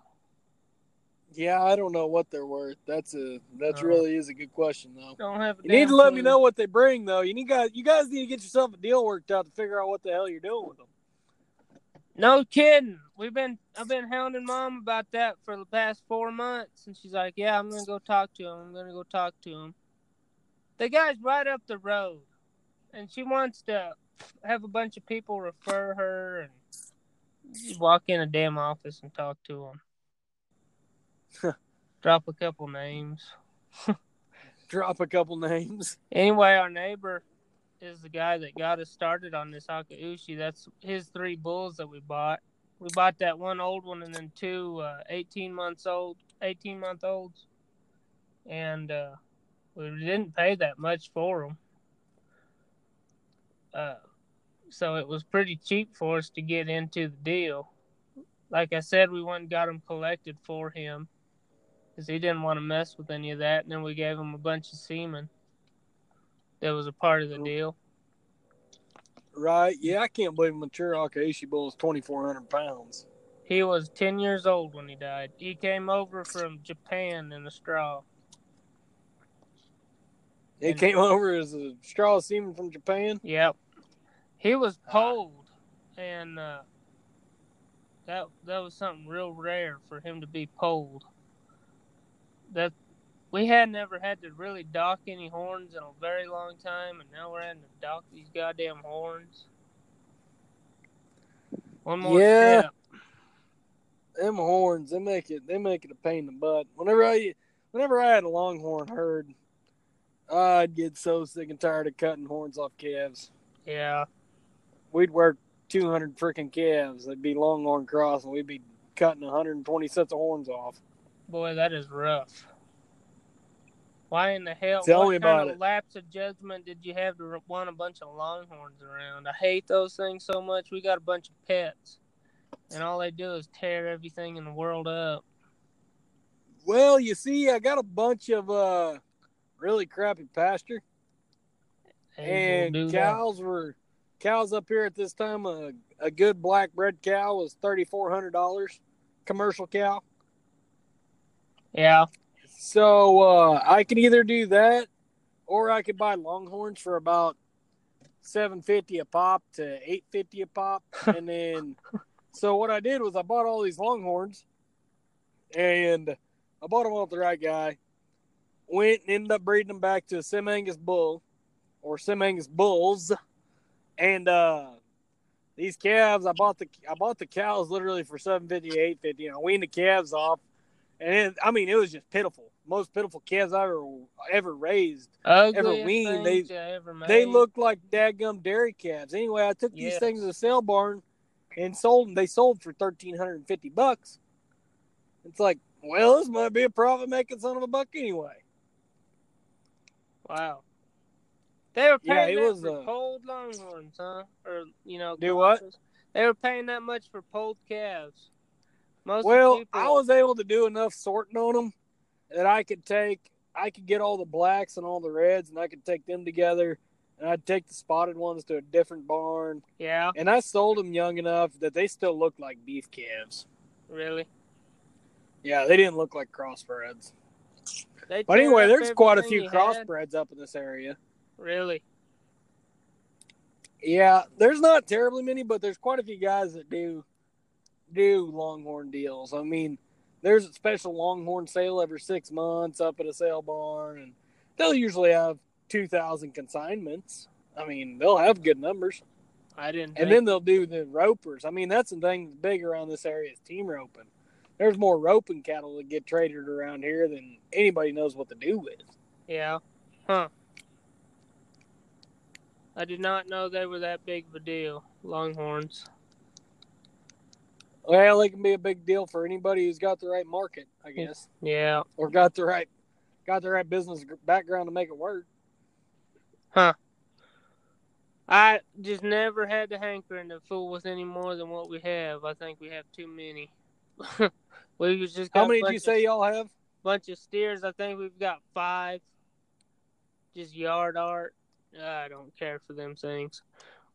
Yeah, I don't know what they're worth. That's a that's no. really is a good question though. Don't have. you need to let me know what they bring though. You need guys. You guys need to get yourself a deal worked out to figure out what the hell you're doing with them. No kidding. We've been I've been hounding mom about that for the past four months, and she's like, "Yeah, I'm gonna go talk to him. I'm gonna go talk to him." The guy's right up the road, and she wants to have a bunch of people refer her and walk in a damn office and talk to him. Drop a couple names. Drop a couple names. Anyway, our neighbor is the guy that got us started on this Akaushi. That's his three bulls that we bought. We bought that one old one and then two uh, 18 months old, 18 month olds. And uh, We didn't pay that much for them. Uh, so it was pretty cheap for us to get into the deal. Like I said, we went and got them collected for him because he didn't want to mess with any of that. And then we gave him a bunch of semen that was a part of the deal. Right. Yeah, I can't believe mature Akaushi bull is 2,400 pounds. He was 10 years old when he died. He came over from Japan in a straw. He And- came over as a straw semen from Japan. Yep. He was polled, and uh, that that was something real rare for him to be polled. That we had never had to really dock any horns in a very long time, and now we're having to dock these goddamn horns. One more Yeah. step. Them horns, they make it they make it a pain in the butt. Whenever I whenever I had a longhorn herd, I'd get so sick and tired of cutting horns off calves. Yeah. We'd work 200 freaking calves. They'd be longhorn cross, and we'd be cutting 120 sets of horns off. Boy, that is rough. Why in the hell? Tell what me kind about of it. lapse of judgment did you have to want a bunch of longhorns around? I hate those things so much. We got a bunch of pets, and all they do is tear everything in the world up. Well, you see, I got a bunch of uh really crappy pasture, They will do and that. cows were cows up here at this time. A a good black bred cow was thirty four hundred dollars, commercial cow. Yeah, So uh, I could either do that, or I could buy longhorns for about seven fifty a pop to eight fifty a pop, and then so what I did was I bought all these longhorns, and I bought them off the right guy. Went and ended up breeding them back to a Sim Angus bull, or Sim Angus bulls, and uh, these calves I bought the I bought the cows literally for seven fifty eight fifty. I weaned the calves off and it, I mean, it was just pitiful. Most pitiful calves I ever ever raised. ever weaned, they- ever. They looked like dadgum dairy calves. Anyway, I took these things to the sale barn and sold them. They sold for thirteen hundred and fifty bucks. It's like, well, this might be a profit making son of a buck anyway. wow. They were Yeah, paying it that was, for uh, polled longhorns, huh? Or you know, Do what? They were paying that much for polled calves. Most Well, people, I was able to do enough sorting on them that I could take, I could get all the blacks and all the reds, and I could take them together, and I'd take the spotted ones to a different barn, yeah, and I sold them young enough that they still looked like beef calves. really. Yeah, they didn't look like crossbreds. They But anyway, there's quite a few had. crossbreds up in this area. Really? Yeah, there's not terribly many, but there's quite a few guys that do do longhorn deals. I mean, there's a special longhorn sale every six months up at a sale barn, and they'll usually have two thousand consignments. I mean, they'll have good numbers, I didn't. and then they'll do the ropers. I mean, that's the thing that's big around this area is team roping. There's more roping cattle that get traded around here than anybody knows what to do with. yeah, huh? I did not know they were that big of a deal. Longhorns. Well, it can be a big deal for anybody who's got the right market, I mm. guess, Yeah. or got the right got the right business background to make it work. Huh. I just never had the hankering to fool with any more than what we have. I think we have too many. we was just got How many did you of- say y'all have? bunch of steers. I think we've got five. Just yard art. I don't care for them things.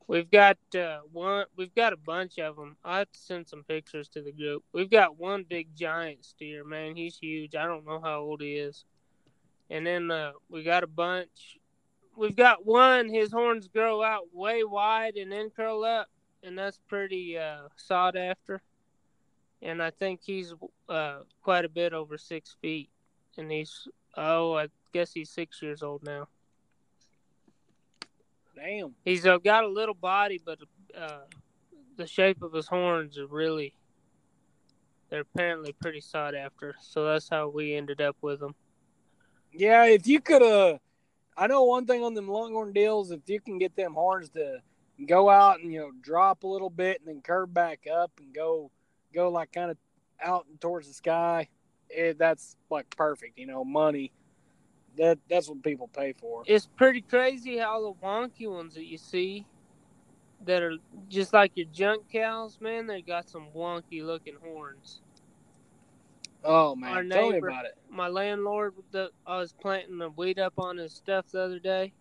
We've got uh, one. We've got a bunch of them. I have to send some pictures to the group. We've got one big giant steer. Man, he's huge. I don't know how old he is. And then uh, we got a bunch. We've got one. His horns grow out way wide and then curl up, and that's pretty uh, sought after. And I think he's uh, quite a bit over six feet, and he's oh, I guess he's six years old now. Damn. He's uh, got a little body, but uh, the shape of his horns are really. They're apparently pretty sought after, so that's how we ended up with them. Yeah, if you could uh I know one thing on them longhorn deals, if you can get them horns to go out and you know drop a little bit and then curve back up and go go like kind of out and towards the sky, it, that's like perfect, you know, money. That that's what people pay for. It's pretty crazy how the wonky ones that you see that are just like your junk cows, man, they got some wonky looking horns. Oh man, Our tell me about it. My landlord that I was planting the weed up on his stuff the other day.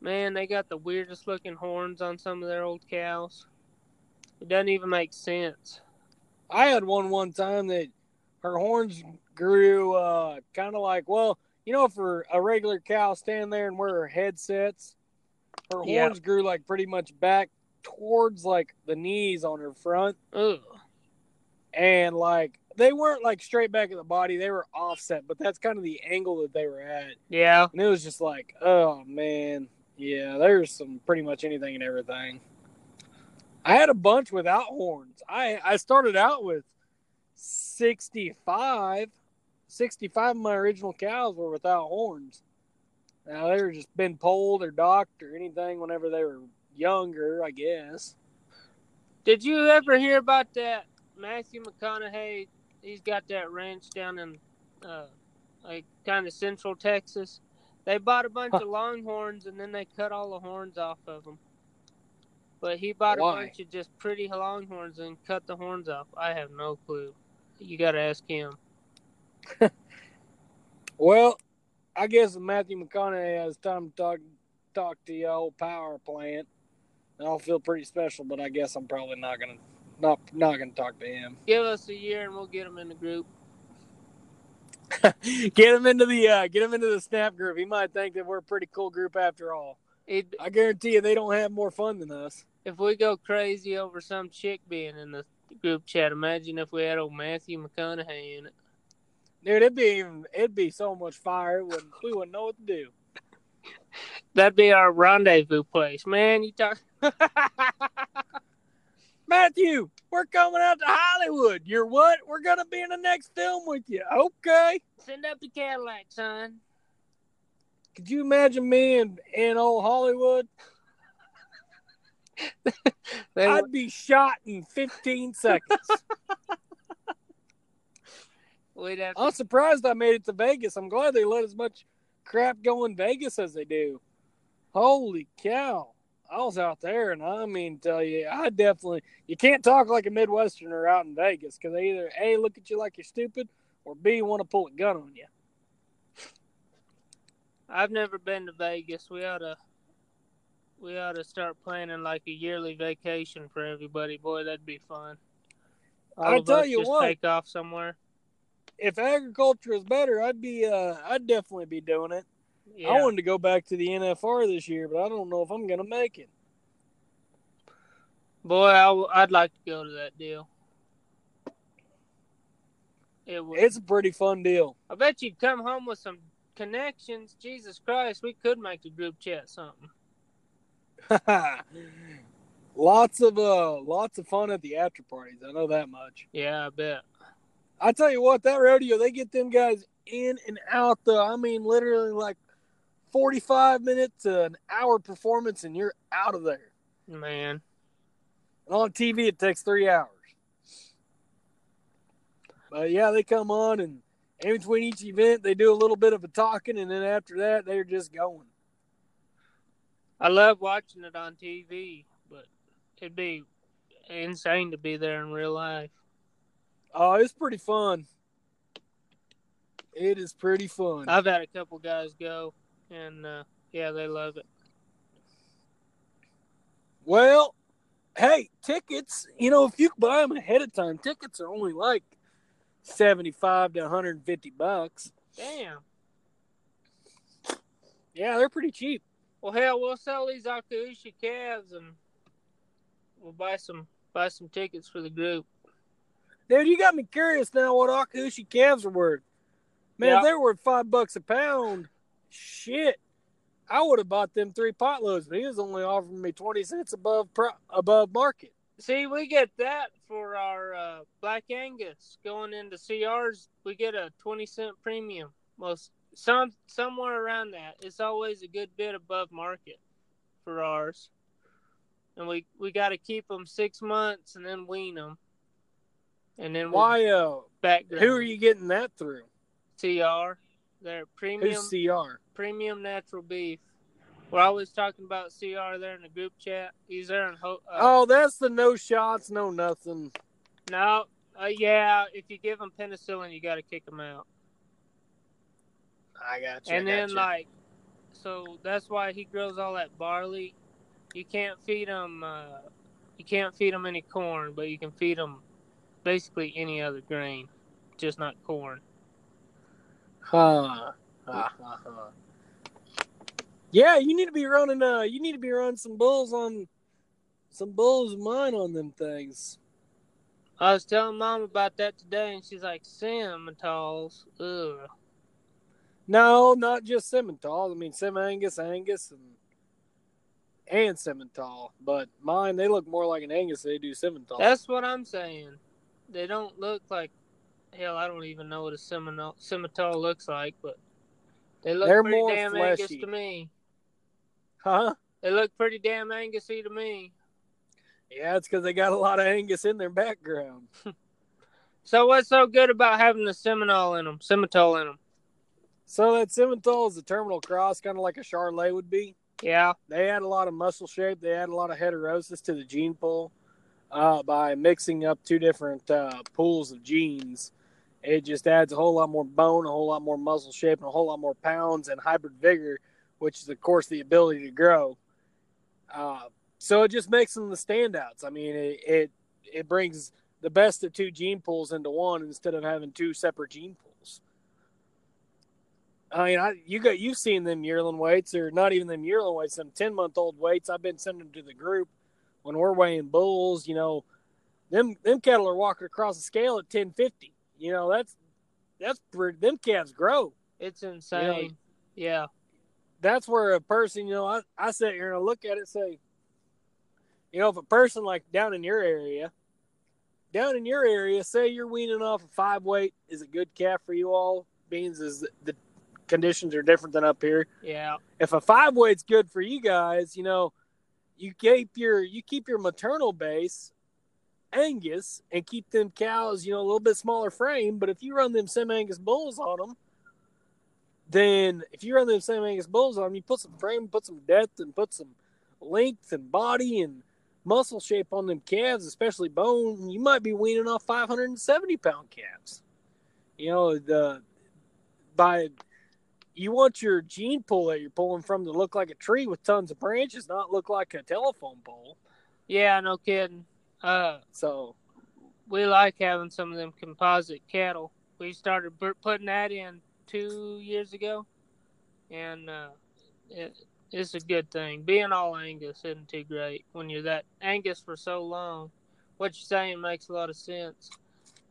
Man, they got the weirdest looking horns on some of their old cows. It doesn't even make sense. I had one one time that her horns grew uh, kind of like well, you know, for a regular cow stand there and wear her headsets, her Yeah. horns grew like pretty much back towards like the knees on her front, Ugh. and like they weren't like straight back at the body; they were offset. But that's kind of the angle that they were at, Yeah. and it was just like, oh man, yeah, there's some pretty much anything and everything. I had a bunch without horns. I I started out with 65. 65 of my original cows were without horns. Now they were just been polled or docked or anything whenever they were younger, I guess. Did you ever hear about that Matthew McConaughey? He's got that ranch down in uh, like kind of central Texas. They bought a bunch Huh. of longhorns and then they cut all the horns off of them. But he bought Why? a bunch of just pretty longhorns and cut the horns off. I have no clue. You got to ask him. Well, I guess if Matthew McConaughey has time to talk talk to the old power plant. I'll feel pretty special, but I guess I'm probably not gonna not not gonna talk to him. Give us a year and we'll get him in the group. get him into the uh, get him into the snap group. He might think that we're a pretty cool group after all. He'd, I guarantee you, they don't have more fun than us. if we go crazy over some chick being in the group chat, imagine if we had old Matthew McConaughey in it. Dude, it'd be even, it'd be so much fire. It wouldn't, we wouldn't know what to do. That'd be our rendezvous place, man. You talk. Matthew, we're coming out to Hollywood. You're what? We're gonna be in the next film with you. Okay. Send up the Cadillac, son. Could you imagine me in, in old Hollywood? I'd be shot in 15 seconds. we'd have to, I'm surprised I made it to Vegas. I'm glad they let as much crap go in Vegas as they do. Holy cow. I was out there, and I mean, tell you, I definitely, you can't talk like a Midwesterner out in Vegas because they either A, look at you like you're stupid, or B, want to pull a gun on you. I've never been to Vegas. We ought to. We ought to start planning like a yearly vacation for everybody. Boy, that'd be fun. All I tell you just what. take off somewhere. If agriculture is better, I'd be, uh, I'd definitely be doing it. Yeah. I wanted to go back to the NFR this year, but I don't know if I'm going to make it. Boy, I w- I'd like to go to that deal. It would. It's a pretty fun deal. I bet you'd come home with some connections. Jesus Christ, we could make the group chat something. lots of uh lots of fun at the after parties. I know that much. Yeah, I bet. I tell you what, that rodeo, they get them guys in and out though. I mean literally like 45 minutes to an hour performance and you're out of there. Man, And on TV it takes 3 hours. But yeah, they come on and in between each event they do a little bit of a talking and then after that they're just going. I love watching it on TV, but it'd be insane to be there in real life. Oh, it's pretty fun. It is pretty fun. I've had a couple guys go, and uh, yeah, they love it. Well, hey, tickets, you know, if you buy them ahead of time, tickets are only like 75 to 150 bucks. Damn. Yeah, they're pretty cheap. Well, hell, we'll sell these Akaushi calves, and we'll buy some buy some tickets for the group. Dude, you got me curious now what Akaushi calves are worth. Man, Yeah. if they're worth five bucks a pound, shit, I would have bought them three potloads, but he was only offering me 20 cents above pro- above market. See, we get that for our uh, Black Angus going into CRs. We get a twenty cent premium. Most some somewhere around that. It's always a good bit above market for ours, and we we got to keep them six months and then wean them, and then we'll Why, uh, background who are you getting that through? CR? They're premium Who's CR? premium natural beef. We're always talking about CR there in the group chat. He's there in ho- uh, Oh, that's the no shots, no nothing. no, uh, yeah. If you give him penicillin, you got to kick him out. I got you. and I then got you. like, so that's why he grows all that barley. You can't feed him. Uh, you can't feed him any corn, but you can feed him basically any other grain, just not corn. Huh. Huh, huh, huh. Yeah, you need to be running. Uh, you need to be running some bulls on, some bulls of mine on them things. I was telling mom about that today, and she's like, "Simmentals, ugh." No, not just Simmental. I mean, Sim Angus, Angus, and and Simmental. But mine, they look more like an Angus. Than they do Simmental. That's what I'm saying. They don't look like hell. I don't even know what a Seminole, Simmental looks like, but they look They're pretty more damn Angus to me. huh? They look pretty damn Angusy to me. Yeah, it's because they got a lot of Angus in their background. So what's so good about having the Seminole in them, Simmental in them? So that Simmental is a terminal cross, kind of like a Charolais would be. Yeah, They add a lot of muscle shape. They add a lot of heterosis to the gene pool uh, by mixing up two different uh, pools of genes. It just adds a whole lot more bone, a whole lot more muscle shape, and a whole lot more pounds and hybrid vigor, which is, of course, the ability to grow. Uh, so it just makes them the standouts. I mean, it, it it brings the best of two gene pools into one instead of having two separate gene pools. I mean, I, you got you've seen them yearling weights, or not even them yearling weights, them ten month old weights. I've been sending them to the group when we're weighing bulls. You know, them them cattle are walking across the scale at ten fifty. You know, that's that's pretty, them calves grow. it's insane. yeah, That's where a person, you know, I, I sit here and I look at it and say, you know, if a person like down in your area, down in your area, say you're weaning off a five weight, is a good calf for you all. Beans is the conditions are different than up here. yeah, if a five weight's good for you guys, you know, you keep your you keep your maternal base Angus and keep them cows, you know, a little bit smaller frame. But if you run them Sim Angus bulls on them, then if you run them Sim Angus bulls on them, you put some frame, put some depth, and put some length and body and muscle shape on them calves, especially bone. You might be weaning off 570 pound calves. You know, the by you want your gene pool that you're pulling from to look like a tree with tons of branches, not look like a telephone pole. yeah. No kidding. Uh, So we like having some of them composite cattle. We started putting that in two years ago, and uh, it, it's a good thing. Being all Angus isn't too great when you're that Angus for so long. What you're saying makes a lot of sense.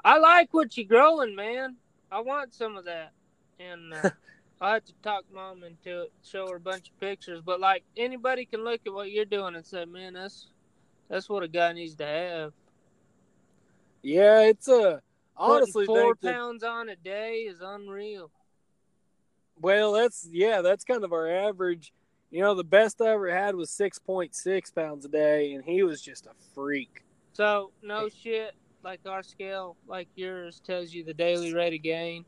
I like what you're growing, man. I want some of that, and uh, I had to talk mom into it, show her a bunch of pictures. But like anybody can look at what you're doing and say, man, that's that's what a guy needs to have. yeah, it's a honestly Putting four think that, pounds on a day is unreal. well, that's yeah, that's kind of our average. You know, the best I ever had was six point six pounds a day, and he was just a freak. So no shit, like our scale, like yours tells you the daily rate of gain.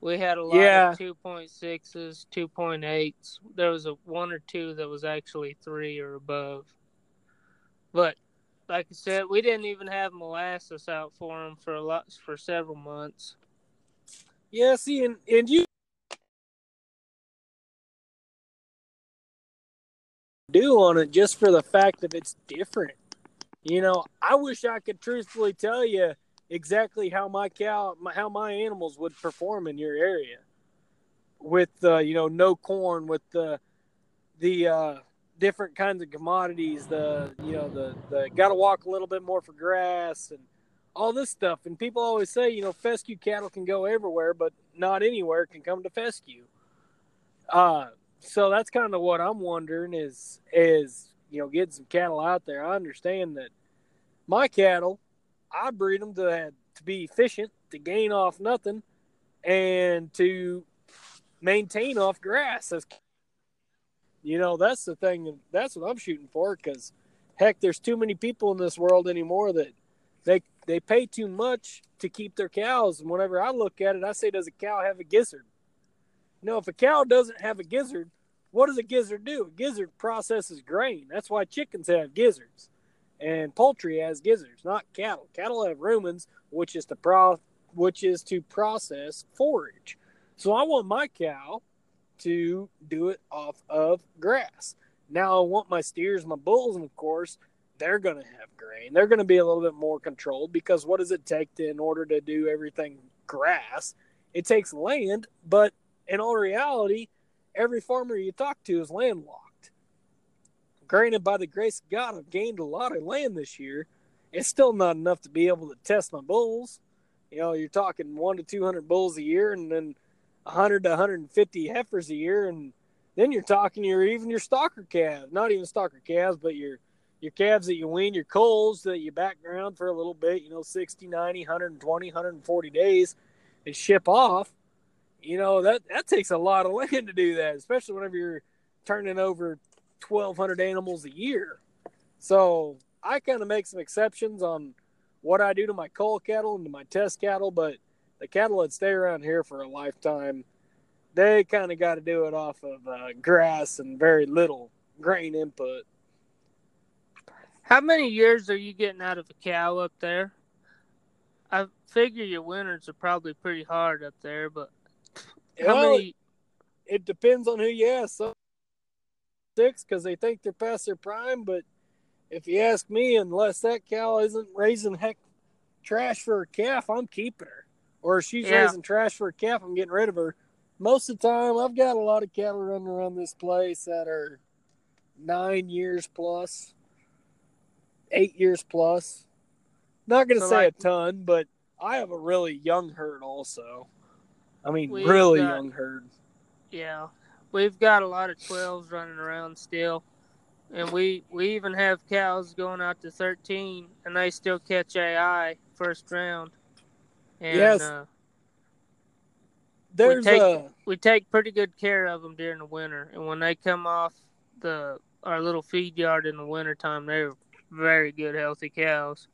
We had a lot Yeah. of two point sixes, two point eights. There was a one or two that was actually three or above. But like I said, we didn't even have molasses out for them for a lot for several months. Yeah, see, and and you do on it just for the fact that it's different. You know, I wish I could truthfully tell you exactly how my cow, how my animals would perform in your area, with uh, you know no corn, with the the uh, different kinds of commodities, the you know the the got to walk a little bit more for grass and all this stuff. And people always say, you know, fescue cattle can go everywhere, but not anywhere can come to fescue. Uh, so that's kind of what I'm wondering is is you know getting some cattle out there. I understand that my cattle, I breed them to to be efficient, to gain off nothing, and to maintain off grass. You know, that's the thing. That's what I'm shooting for. Because heck, there's too many people in this world anymore that they they pay too much to keep their cows. And whenever I look at it, I say, does a cow have a gizzard? Know, if a cow doesn't have a gizzard, what does a gizzard do? A gizzard processes grain. That's why chickens have gizzards, and poultry has gizzards, not cattle. Cattle have rumens, which is to pro, which is to process forage. So I want my cow to do it off of grass. Now I want my steers, my bulls, and of course they're going to have grain. They're going to be a little bit more controlled because what does it take to, in order to do everything grass? It takes land, but in all reality, every farmer you talk to is landlocked. Granted, by the grace of God, I've gained a lot of land this year. It's still not enough to be able to test my bulls. You know, you're talking one to 200 bulls a year and then 100 to 150 heifers a year. And then you're talking your even your stocker calves, not even stocker calves, but your your calves that you wean, your coals that you background for a little bit, you know, 60, 90, 120, 140 days and ship off. You know, that, that takes a lot of land to do that, especially whenever you're turning over 1,200 animals a year. So I kind of make some exceptions on what I do to my cull cattle and to my test cattle, but the cattle that stay around here for a lifetime, they kind of got to do it off of uh, grass and very little grain input. How many years are you getting out of a cow up there? I figure your winters are probably pretty hard up there, but how well, many? It depends on who you ask. Six because they think they're past their prime, but if you ask me, unless that cow isn't raising heck trash for a calf, I'm keeping her. Or if she's Yeah. raising trash for a calf, I'm getting rid of her. Most of the time, I've got a lot of cattle running around this place that are nine years plus, eight years plus. Not going to So, say like- a ton, but I have a really young herd also. I mean, really got- young herd. Yeah, we've got a lot of twelves running around still, and we we even have cows going out to thirteen, and they still catch AI first round. And, Yes. Uh, There's take- a we take pretty good care of them during the winter, and when they come off the our little feed yard in the wintertime, they're very good, healthy cows.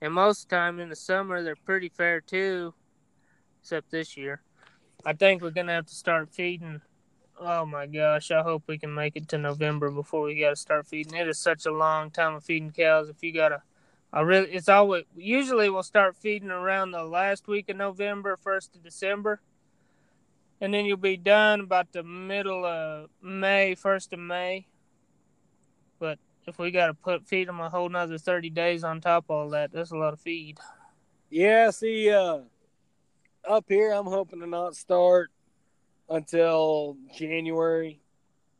And most of the time in the summer, they're pretty fair too, except this year. I think we're gonna have to start feeding. Oh my gosh! I hope we can make it to November before we got to start feeding. It is such a long time of feeding cows. If you gotta, I really, it's always usually we'll start feeding around the last week of November, first of December and then you'll be done about the middle of May, first of May. But if we got to put feed them a whole nother thirty days on top of all that, that's a lot of feed. Yeah, see, uh, up here, I'm hoping to not start until January,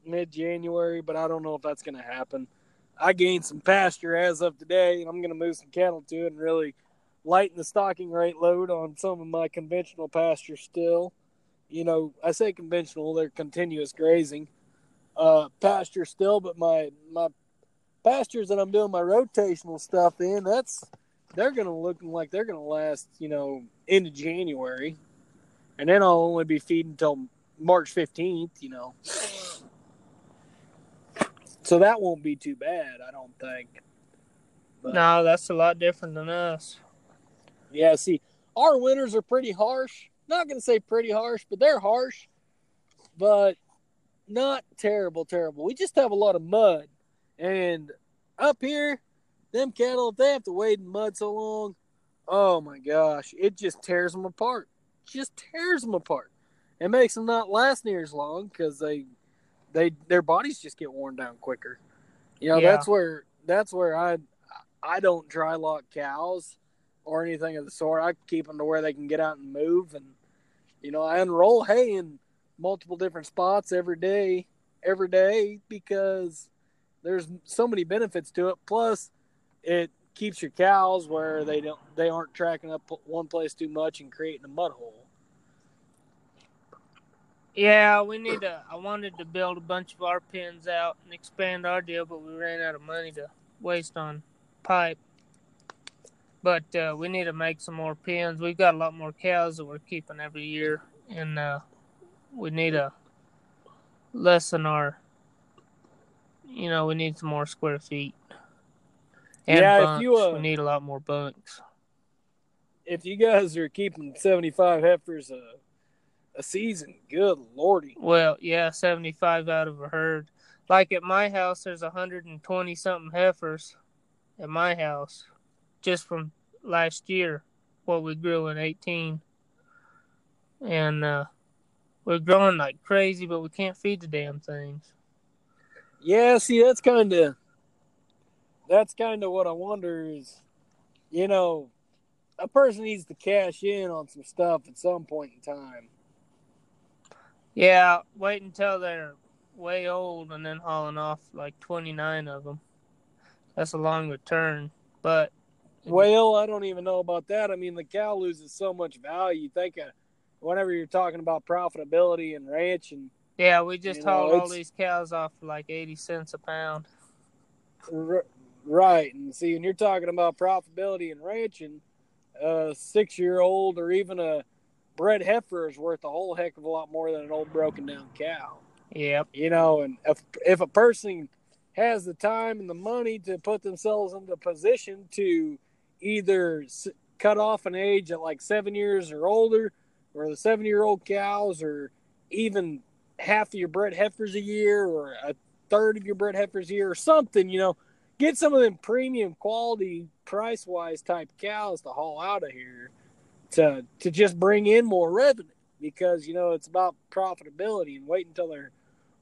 mid January, but I don't know if that's going to happen. I gained some pasture as of today, and I'm going to move some cattle to it and really lighten the stocking rate load on some of my conventional pasture still. You know, I say conventional, they're continuous grazing uh, pasture still, but my, my pastures that I'm doing my rotational stuff in, that's they're gonna look like they're gonna last, you know, into January, and then I'll only be feeding until March fifteenth. You know, so that won't be too bad, I don't think. But, No, that's a lot different than us. Yeah, see, our winters are pretty harsh. Not gonna say pretty harsh, but they're harsh, but not terrible, terrible. We just have a lot of mud, and up here, them cattle if they have to wade in mud so long, oh my gosh, it just tears them apart. Just tears them apart. It makes them not last near as long because they, they their bodies just get worn down quicker. You know, Yeah. that's where that's where I I don't dry lock cows or anything of the sort. I keep them to where they can get out and move, and you know, I unroll hay in multiple different spots every day, every day because there's so many benefits to it. Plus, it keeps your cows where they don't they aren't tracking up one place too much and creating a mud hole. Yeah, we need to. I wanted to build a bunch of our pens out and expand our deal, but we ran out of money to waste on pipe. But uh, we need to make some more pens. We've got a lot more cows that we're keeping every year, and uh, we need to lessen our. You know, we need some more square feet. And Yeah, if you, uh, we need a lot more bunks. If you guys are keeping seventy five heifers a a season. Good lordy. Well, yeah, 75 out of a herd. Like at my house, there's 120 something heifers at my house just from last year, what we grew in 18. And uh, we're growing like crazy, but we can't feed the damn things. Yeah, see, that's kind of that's kind of what I wonder is, you know, a person needs to cash in on some stuff at some point in time. Yeah, wait until they're way old and then hauling off like 29 of them. That's a long return, but well, I don't even know about that. I mean, the cow loses so much value. You think of whenever you're talking about profitability and ranch and yeah, we just you know, all these cows off for like 80 cents a pound. Right. And see, and you're talking about profitability and ranching, a six year old or even a bred heifer is worth a whole heck of a lot more than an old broken down cow. Yep. You know, and if, if a person has the time and the money to put themselves into position to either cut off an age at like seven years or older, or the seven year old cows, or even half of your bred heifers a year, or a third of your bred heifers a year, or something, you know, get some of them premium quality, price wise type cows to haul out of here to to just bring in more revenue because you know it's about profitability and wait until they're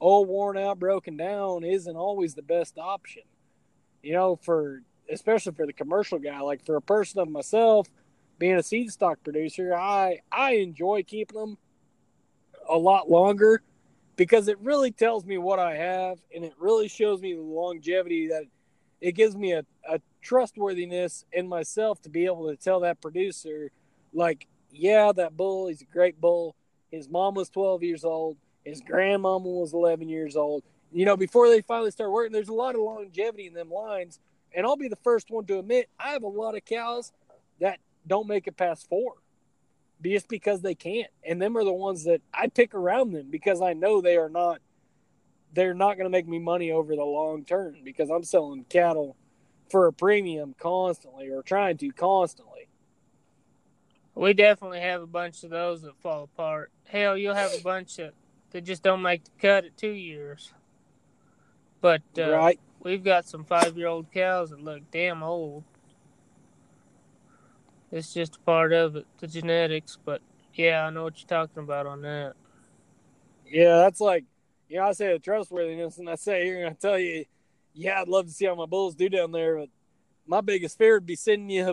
all worn out, broken down isn't always the best option. You know, for especially for the commercial guy, like for a person of myself being a seed stock producer, I I enjoy keeping them a lot longer because it really tells me what I have and it really shows me the longevity that it gives me a, a trustworthiness in myself to be able to tell that producer, like, yeah, that bull, he's a great bull. His mom was 12 years old. His grandmama was 11 years old. You know, before they finally start working, there's a lot of longevity in them lines. And I'll be the first one to admit I have a lot of cows that don't make it past four just because they can't. And them are the ones that I pick around them because I know they are not they're not going to make me money over the long term because I'm selling cattle for a premium constantly or trying to constantly. We definitely have a bunch of those that fall apart. Hell, you'll have a bunch that, that just don't make the cut at two years. But uh, right. we've got some five year old cows that look damn old. It's just a part of it, the genetics. But yeah, I know what you're talking about on that. Yeah, that's like you know, I say the trustworthiness, and I say here, and I tell you, yeah, I'd love to see how my bulls do down there, but my biggest fear would be sending you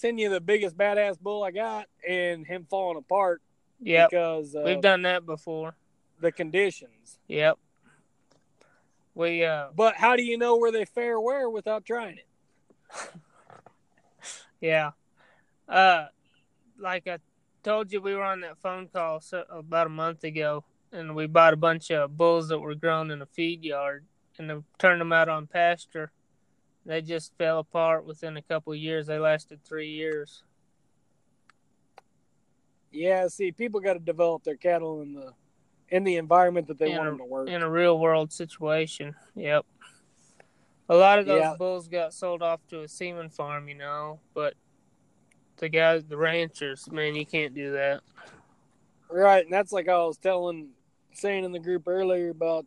sending you the biggest badass bull I got and him falling apart. Yeah, because uh, we've done that before. The conditions. Yep. We uh. But how do you know where they fair wear without trying it? yeah. Uh, like I told you, we were on that phone call so, about a month ago and we bought a bunch of bulls that were grown in a feed yard and turned them out on pasture. They just fell apart within a couple years. They lasted three years. Yeah, see, people got to develop their cattle in the in the environment that they in want a, them to work in a real world situation. Yep. A lot of those yeah. bulls got sold off to a semen farm, you know, but the guys, the ranchers, man, you can't do that. Right, and that's like I was telling saying in the group earlier about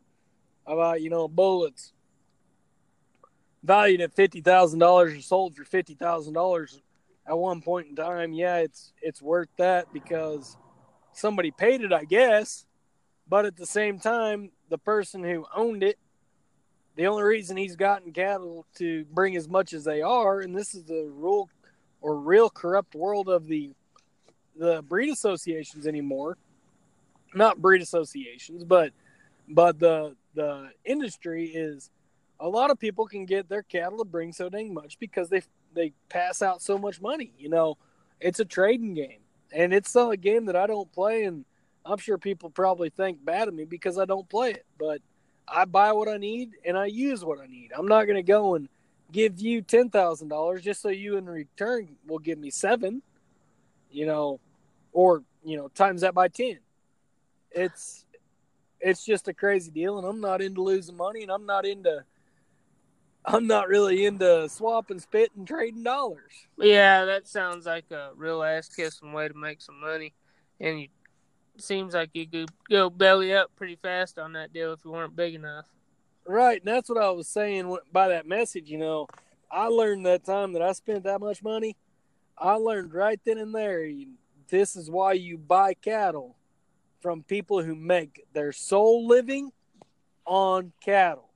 about you know bullets valued at fifty thousand dollars or sold for fifty thousand dollars at one point in time. Yeah, it's it's worth that because somebody paid it, I guess. But at the same time, the person who owned it, the only reason he's gotten cattle to bring as much as they are, and this is the rule or real corrupt world of the the breed associations anymore not breed associations, but but the the industry is a lot of people can get their cattle to bring so dang much because they they pass out so much money. You know, it's a trading game, and it's a game that I don't play, and I'm sure people probably think bad of me because I don't play it. But I buy what I need and I use what I need. I'm not going to go and give you ten thousand dollars just so you in return will give me seven. You know, or you know times that by ten it's it's just a crazy deal, and I'm not into losing money, and I'm not into I'm not really into swapping, spit, and trading dollars. Yeah, that sounds like a real ass kissing way to make some money, and you seems like you could go belly up pretty fast on that deal if you weren't big enough. Right, and that's what I was saying by that message. You know, I learned that time that I spent that much money. I learned right then and there. This is why you buy cattle from people who make their sole living on cattle,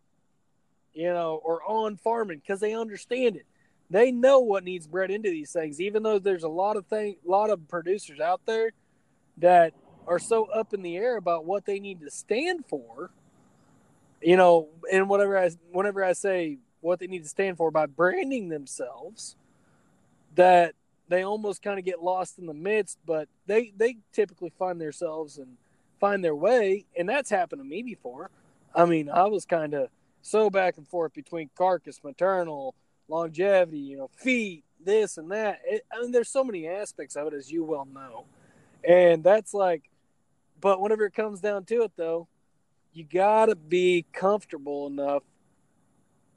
you know, or on farming because they understand it. They know what needs bred into these things, even though there's a lot of thing, a lot of producers out there that are so up in the air about what they need to stand for. You know, and whatever I, whenever I say what they need to stand for by branding themselves, that they almost kind of get lost in the midst. But they they typically find themselves and find their way, and that's happened to me before. I mean, I was kind of so back and forth between carcass, maternal, longevity, you know, feet, this and that. It, I mean, there's so many aspects of it, as you well know. And that's like, but whenever it comes down to it, though, you got to be comfortable enough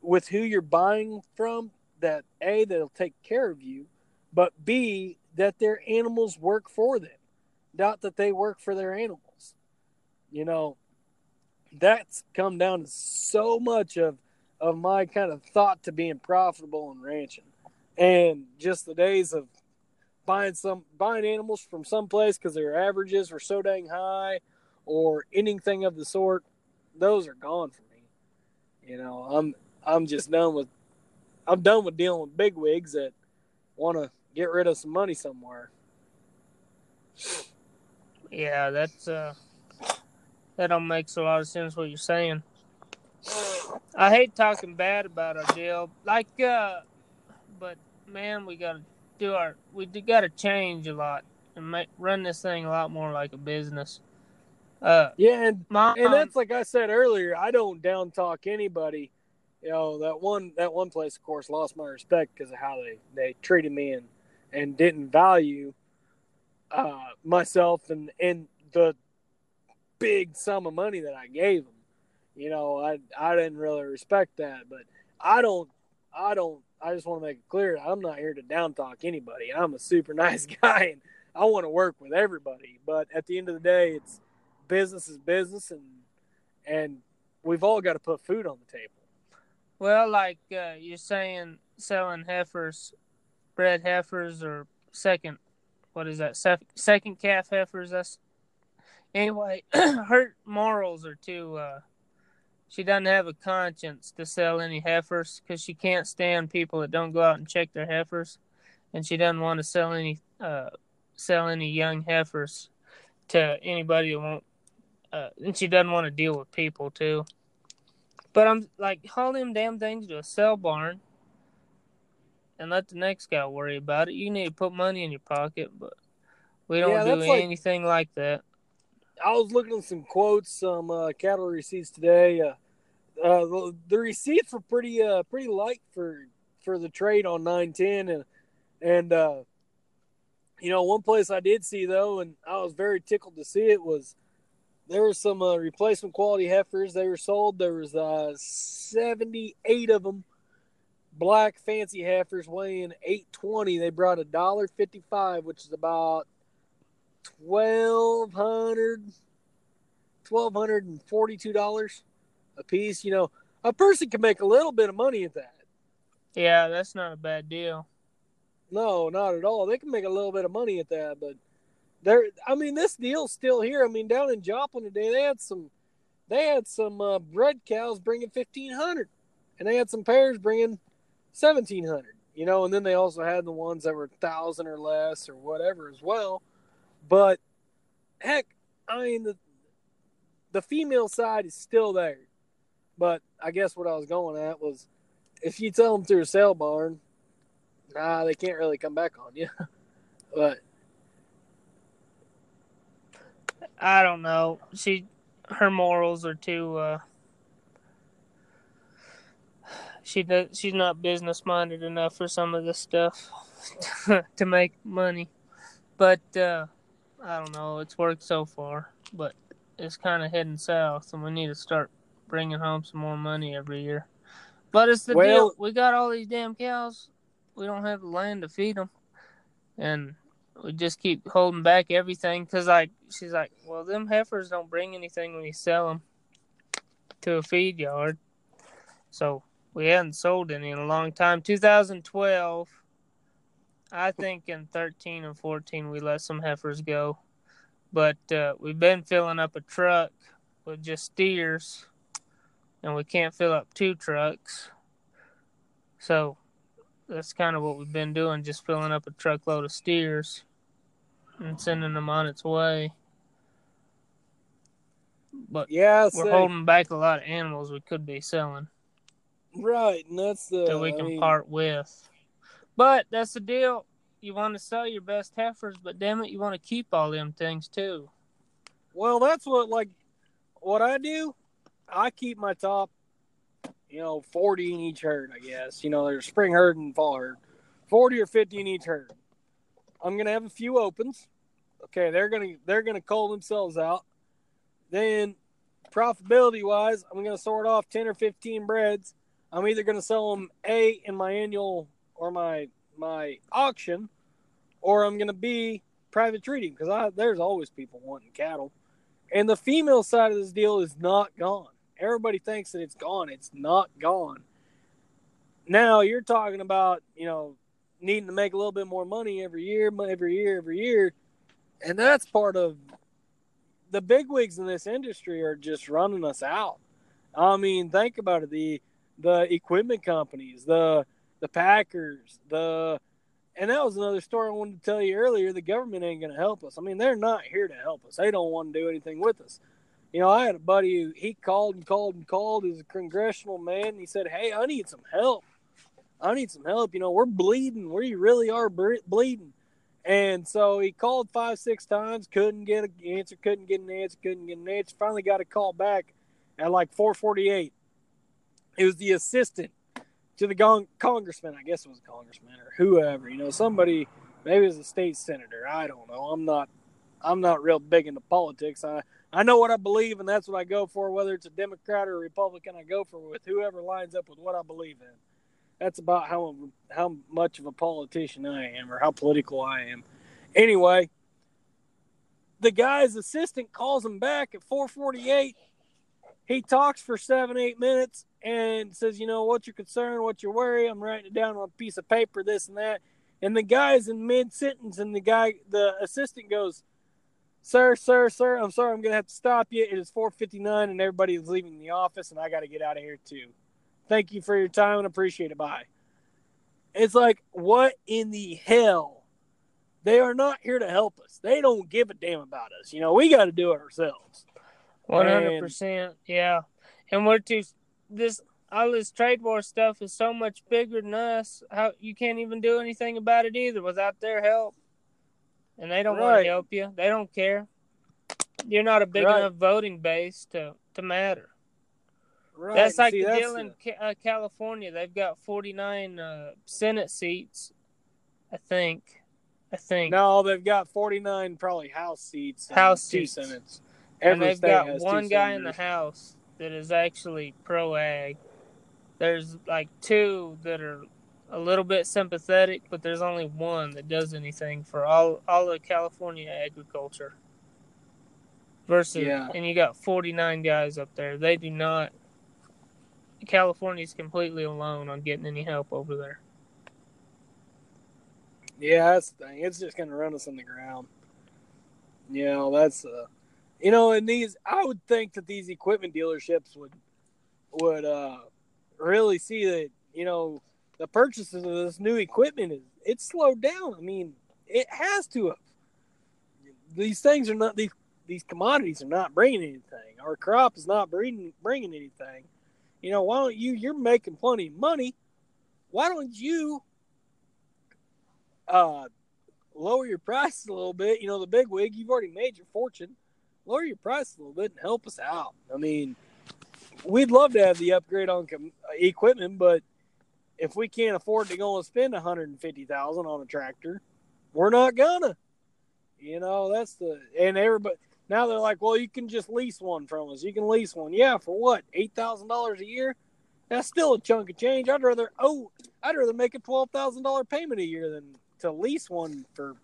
with who you're buying from that A, they'll take care of you, but B, that their animals work for them, not that they work for their animals. You know, that's come down to so much of of my kind of thought to being profitable in ranching. And just the days of buying some buying animals from some place because their averages were so dang high or anything of the sort those are gone for me. You know i'm i'm just done with i'm done with dealing with big wigs that want to get rid of some money somewhere. Yeah that's uh that don't makes a lot of sense what you're saying I hate talking bad about our deal, like, uh, but man, we gotta do our, we gotta change a lot and make run this thing a lot more like a business. Uh, yeah, and Mom, and that's like I said earlier. I don't down talk anybody. You know that one that one place, of course, lost my respect because of how they they treated me and and didn't value uh, myself and and the big sum of money that I gave them you know, I I didn't really respect that, but I don't I don't I just want to make it clear I'm not here to down talk anybody. I'm a super nice guy and I want to work with everybody, but at the end of the day, it's business is business and and we've all got to put food on the table. Well, like uh, you're saying, selling heifers, bred heifers, or second, what is that? second calf heifers. That's anyway. her morals are too uh, she doesn't have a conscience to sell any heifers because she can't stand people that don't go out and check their heifers, and she doesn't want to sell any uh, sell any young heifers to anybody who won't. Uh, and she doesn't want to deal with people too. But I'm like, haul them damn things to a sell barn and let the next guy worry about it. You need to put money in your pocket, but we don't yeah, do anything like, like that. I was looking at some quotes, some uh, cattle receipts today. Uh, uh, the, the, receipts were pretty uh, pretty light for for the trade on nine ten, and and uh, you know one place I did see though, and I was very tickled to see it was there were some uh, replacement quality heifers. They were sold. There was uh, seventy eight of them, black fancy heifers weighing eight twenty. They brought a dollar fifty five, which is about twelve hundred twelve hundred and forty two dollars a piece. You know, a person can make a little bit of money at that. Yeah, that's not a bad deal. No, not at all. They can make a little bit of money at that, but there. I mean, this deal's still here. I mean, down in Joplin today, they had some, they had some uh, bred cows bringing fifteen hundred, and they had some pairs bringing seventeen hundred. You know, and then they also had the ones that were thousand or less or whatever as well. But heck, I mean the the female side is still there. But I guess what I was going at was if you tell them through a sale barn, nah, they can't really come back on you. but I don't know. She her morals are too uh she does she's not business minded enough for some of this stuff to make money. But uh I don't know. It's worked so far, but it's kind of heading south, and we need to start bringing home some more money every year. But it's the well, deal. We got all these damn cows. We don't have the land to feed them, and we just keep holding back everything because like she's like, well, them heifers don't bring anything when you sell them to a feed yard, so we hadn't sold any in a long time. 2012, I think in 13 and 14 we let some heifers go, but uh, we've been filling up a truck with just steers, and we can't fill up two trucks, so that's kind of what we've been doing, just filling up a truckload of steers and sending them on its way. But Yeah, we're say, holding back a lot of animals we could be selling right, and that's the that we I can mean, part with. But that's the deal. You want to sell your best heifers, but damn it, you want to keep all them things too. Well, that's what like what I do. I keep my top, you know, forty in each herd. I guess you know there's spring herd and fall herd, forty or fifty in each herd. I'm gonna have a few opens. Okay, they're gonna they're gonna call themselves out. Then, profitability wise, I'm gonna sort off ten or fifteen breds. I'm either gonna sell them a in my annual or my my auction, or I'm gonna be private treating because I there's always people wanting cattle. And the female side of this deal is not gone. Everybody thinks that it's gone. It's not gone. Now you're talking about, you know, needing to make a little bit more money every year, every year, every year. And that's part of the bigwigs in this industry are just running us out. I mean, think about it. The the equipment companies, the the packers, the and that was another story I wanted to tell you earlier. The government ain't going to help us. I mean, they're not here to help us. They don't want to do anything with us. You know, I had a buddy who he called and called and called. He's a congressional man. He said, "Hey, I need some help. I need some help. You know, we're bleeding. We really are bleeding." And so he called five, six times, couldn't get an answer, couldn't get an answer, couldn't get an answer. Finally got a call back at like 448. It was the assistant to the gong- congressman, I guess it was a congressman or whoever, you know, somebody, maybe it was a state senator. I don't know. I'm not, I'm not real big into politics. I, I know what I believe and that's what I go for, whether it's a Democrat or a Republican, I go for with whoever lines up with what I believe in. That's about how how much of a politician I am or how political I am. Anyway, the guy's assistant calls him back at 448. He talks for seven, eight minutes and says, you know, what's your concern? What's your worry? I'm writing it down on a piece of paper, this and that. And the guy's in mid sentence, and the guy, the assistant goes, Sir, sir, sir, I'm sorry, I'm going to have to stop you. It is 459, and everybody is leaving the office, and I got to get out of here too. Thank you for your time and appreciate it. Bye. It's like, what in the hell? They are not here to help us. They don't give a damn about us. You know, we got to do it ourselves. One hundred percent, yeah. And we're too. This all this trade war stuff is so much bigger than us. How you can't even do anything about it either without their help. And they don't want to help you. They don't care. You're not a big Right. enough voting base to to matter. Right. That's like See, the that's deal in uh, California. They've got 49 uh, Senate seats, I think. I think. No, they've got 49 probably House seats. and House two seats. Senates. and they've got one guy in the. House that is actually pro ag. There's like two that are a little bit sympathetic, but there's only one that does anything for all all of California agriculture. Versus, Yeah. and you got 49 guys up there. They do not. California's completely alone on getting any help over there. Yeah, that's the thing. It's just going to run us on the ground. You know, that's uh, you know, and these I would think that these equipment dealerships would would uh really see that you know the purchases of this new equipment is it's slowed down. I mean, it has to have. These things are not these these commodities are not bringing anything. Our crop is not bringing bringing anything. You know, why don't you? You're making plenty of money. Why don't you uh, lower your prices a little bit. You know, the big wig, you've already made your fortune. Lower your price a little bit and help us out. I mean, we'd love to have the upgrade on com- equipment, but if we can't afford to go and spend one hundred and fifty thousand on a tractor, we're not gonna. You know, that's the and everybody now they're like, well, you can just lease one from us. You can lease one, yeah, for what eight thousand dollars a year? That's still a chunk of change. I'd rather oh, I'd rather make a twelve thousand dollar payment a year than to lease one for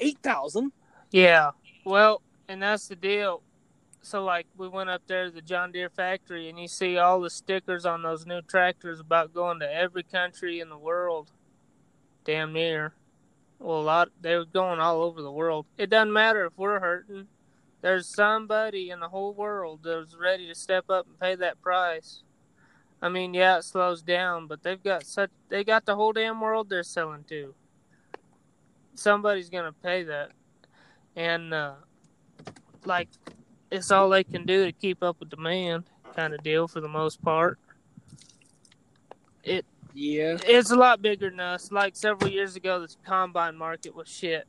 eight thousand. Yeah. Well, and that's the deal. So, like, we went up there to the John Deere factory, and you see all the stickers on those new tractors about going to every country in the world, damn near. Well, a lot. They were going all over the world. It doesn't matter if we're hurting. There's somebody in the whole world that's ready to step up and pay that price. I mean, yeah, it slows down, but they've got such. They got the whole damn world they're selling to. Somebody's gonna pay that, and uh, like it's all they can do to keep up with demand kind of deal for the most part. It Yeah. it's a lot bigger than us. Like several years ago, the combine market was shit,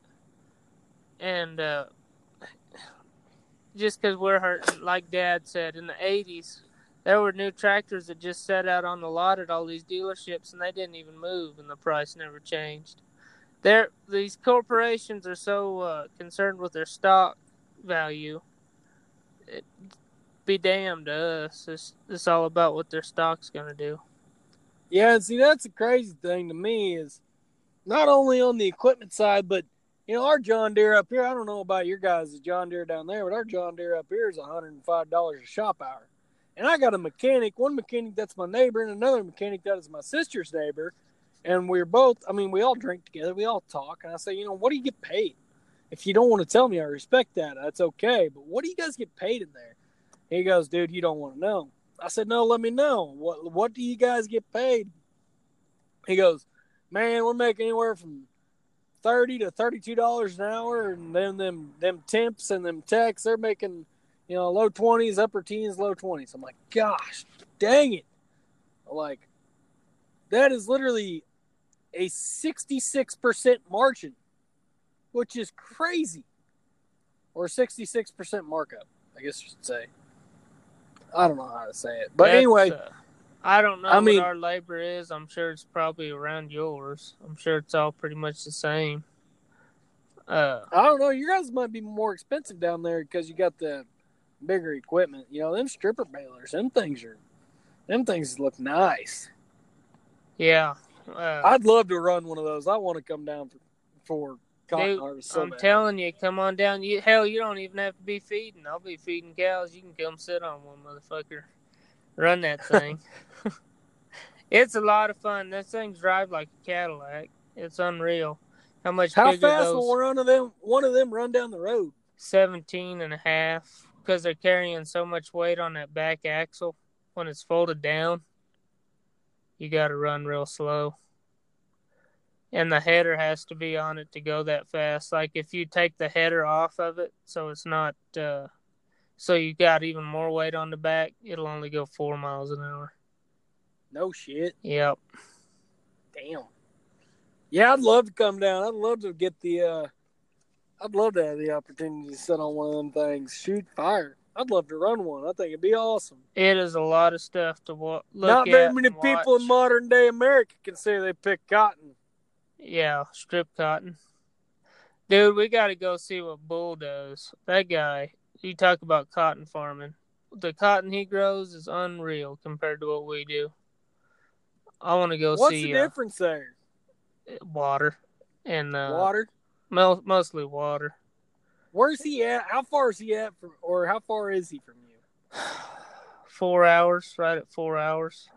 and uh, just because we're hurting, like Dad said, in the '80s, there were new tractors that just sat out on the lot at all these dealerships, and they didn't even move, and the price never changed. There, these corporations are so uh, concerned with their stock value. It, be damned to us. It's, it's all about what their stock's gonna do. Yeah, and see that's the crazy thing to me is not only on the equipment side, but you know, our John Deere up here, I don't know about your guys' John Deere down there, but our John Deere up here is hundred and five dollars a shop hour. And I got a mechanic, one mechanic that's my neighbor and another mechanic that is my sister's neighbor. And we're both I mean, we all drink together, we all talk, and I say, you know, what do you get paid? If you don't want to tell me, I respect that. That's okay. But what do you guys get paid in there? He goes, dude, you don't want to know. I said, no, let me know. What what do you guys get paid? He goes, man, we're making anywhere from thirty to thirty-two dollars an hour, and then them them temps and them techs, they're making, you know, low twenties, upper teens, low twenties. I'm like, gosh, dang it! Like, that is literally a sixty-six percent margin, which is crazy, or sixty-six percent markup, I guess you should say. I don't know how to say it, but That's, anyway, uh, I don't know I mean- what our labor is. I'm sure it's probably around yours. I'm sure it's all pretty much the same. Uh, I don't know. You guys might be more expensive down there because you got the bigger equipment. You know, them stripper balers, them things are, them things look nice. yeah. Uh, I'd love to run one of those. I want to come down for for Dude. So I'm bad. telling you, come on down. You hell, you don't even have to be feeding. I'll be feeding cows. You can come sit on one, motherfucker. Run that thing. it's a lot of fun. Those things drive like a Cadillac. It's unreal. How much How fast those will one of them one of them run down the road? 17 and a half because they're carrying so much weight on that back axle when it's folded down. You got to run real slow. And the header has to be on it to go that fast. Like if you take the header off of it, so it's not, uh, so you got even more weight on the back, it'll only go four miles an hour. No shit. Yep. Damn. Yeah, I'd love to come down. I'd love to get the. uh I'd love to have the opportunity to sit on one of them things, shoot fire. I'd love to run one. I think it'd be awesome. It is a lot of stuff to wa- look Not at. very many people watch. in modern day America can say they pick cotton. Yeah, strip cotton. Dude, we got to go see what Bull does. That guy, you talk about cotton farming. The cotton he grows is unreal compared to what we do. I want to go What's see What's the uh, difference there? water and uh, Water. mo- mostly water. Where's he at? How far is he at from, or how far is he from you? four hours, right at four hours.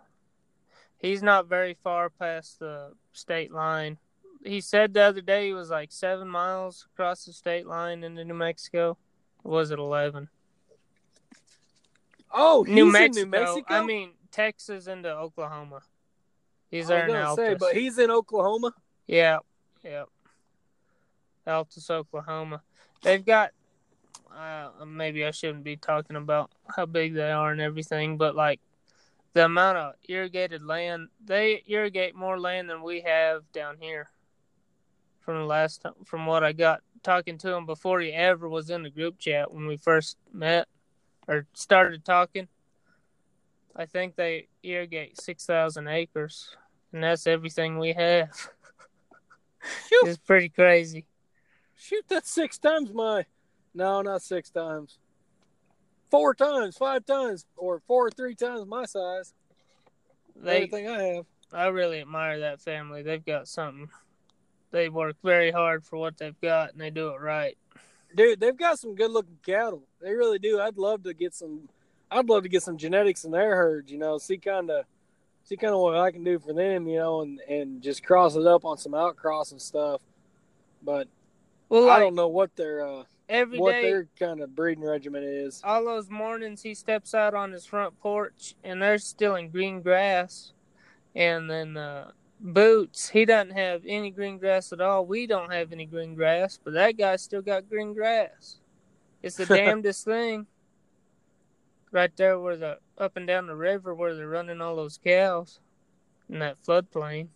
He's not very far past the state line. He said the other day he was like seven miles across the state line into New Mexico. Or was it eleven? Oh, New Mexico. New Mexico. I mean Texas into Oklahoma. He's there in Altus. say, but he's in Oklahoma. Yeah, yeah. Altus, Oklahoma. They've got. Uh, maybe I shouldn't be talking about how big they are and everything, but like the amount of irrigated land, they irrigate more land than we have down here. From the last time, from what I got talking to him before he ever was in the group chat when we first met or started talking. I think they irrigate six thousand acres, and that's everything we have. It's pretty crazy. Shoot, that's six times my. No, not six times. Four times, five times, or four or three times my size. They, Everything I have. I really admire that family. They've got something they work very hard for what they've got and they do it right. Dude, they've got some good looking cattle. They really do. I'd love to get some. I'd love to get some genetics in their herds. You know, see kind of, see kind of what I can do for them. You know, and and just cross it up on some outcross and stuff. But Well, I don't know what their uh, every what day, their kind of breeding regimen is. all those mornings he steps out on his front porch and they're still in green grass. And then uh, Boots, he doesn't have any green grass at all. We don't have any green grass, but that guy's still got green grass. It's the damnedest thing. Right there where the up and down the river where they're running all those cows in that floodplain.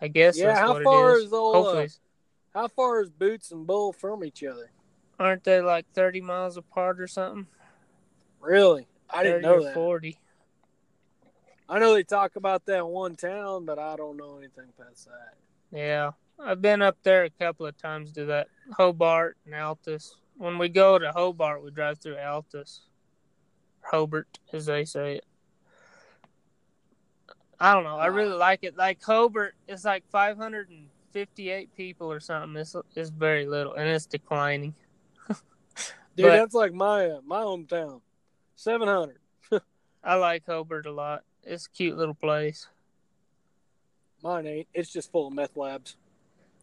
I guess Yeah, that's how what far it is. is old, uh, How far is Boots and Bull from each other? aren't they like thirty miles apart or something? Really? I didn't know that. Forty. I know they talk about that one town, but I don't know anything past that. Yeah, I've been up there a couple of times to that Hobart and Altus. When we go to Hobart, we drive through Altus, Hobart, as they say it. I don't know. I really like it. Like Hobart, it's like 558 people or something. It's it's very little, and it's declining. Dude, But- that's like my uh, my hometown. Seven hundred. I like Hobart a lot. It's a cute little place. Mine ain't. It's just full of meth labs.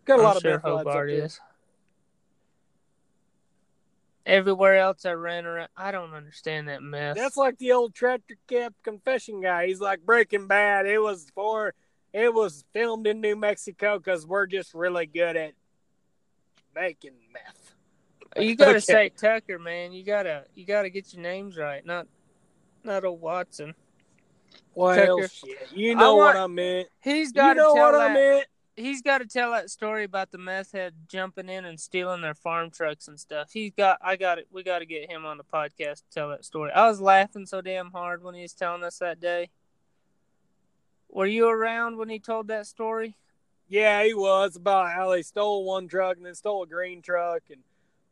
Got a I'm lot sure of meth labs up Hobart is. Everywhere else I ran around, I don't understand that mess. That's like the old tractor cap confession guy. He's like Breaking Bad. It was for it was filmed in New Mexico because we're just really good at making meth. You gotta Okay. say Tucker, man. You gotta you gotta get your names right, not not old Watson. Well, Tucker. shit. You know I what I meant. He's You got to know tell what that. I meant. He's got to tell that story about the meth head jumping in and stealing their farm trucks and stuff. He's got. I got it. We got to get him on the podcast to tell that story. I was laughing so damn hard when he was telling us that day. Were you around when he told that story? Yeah, he was about how they stole one truck and then stole a green truck and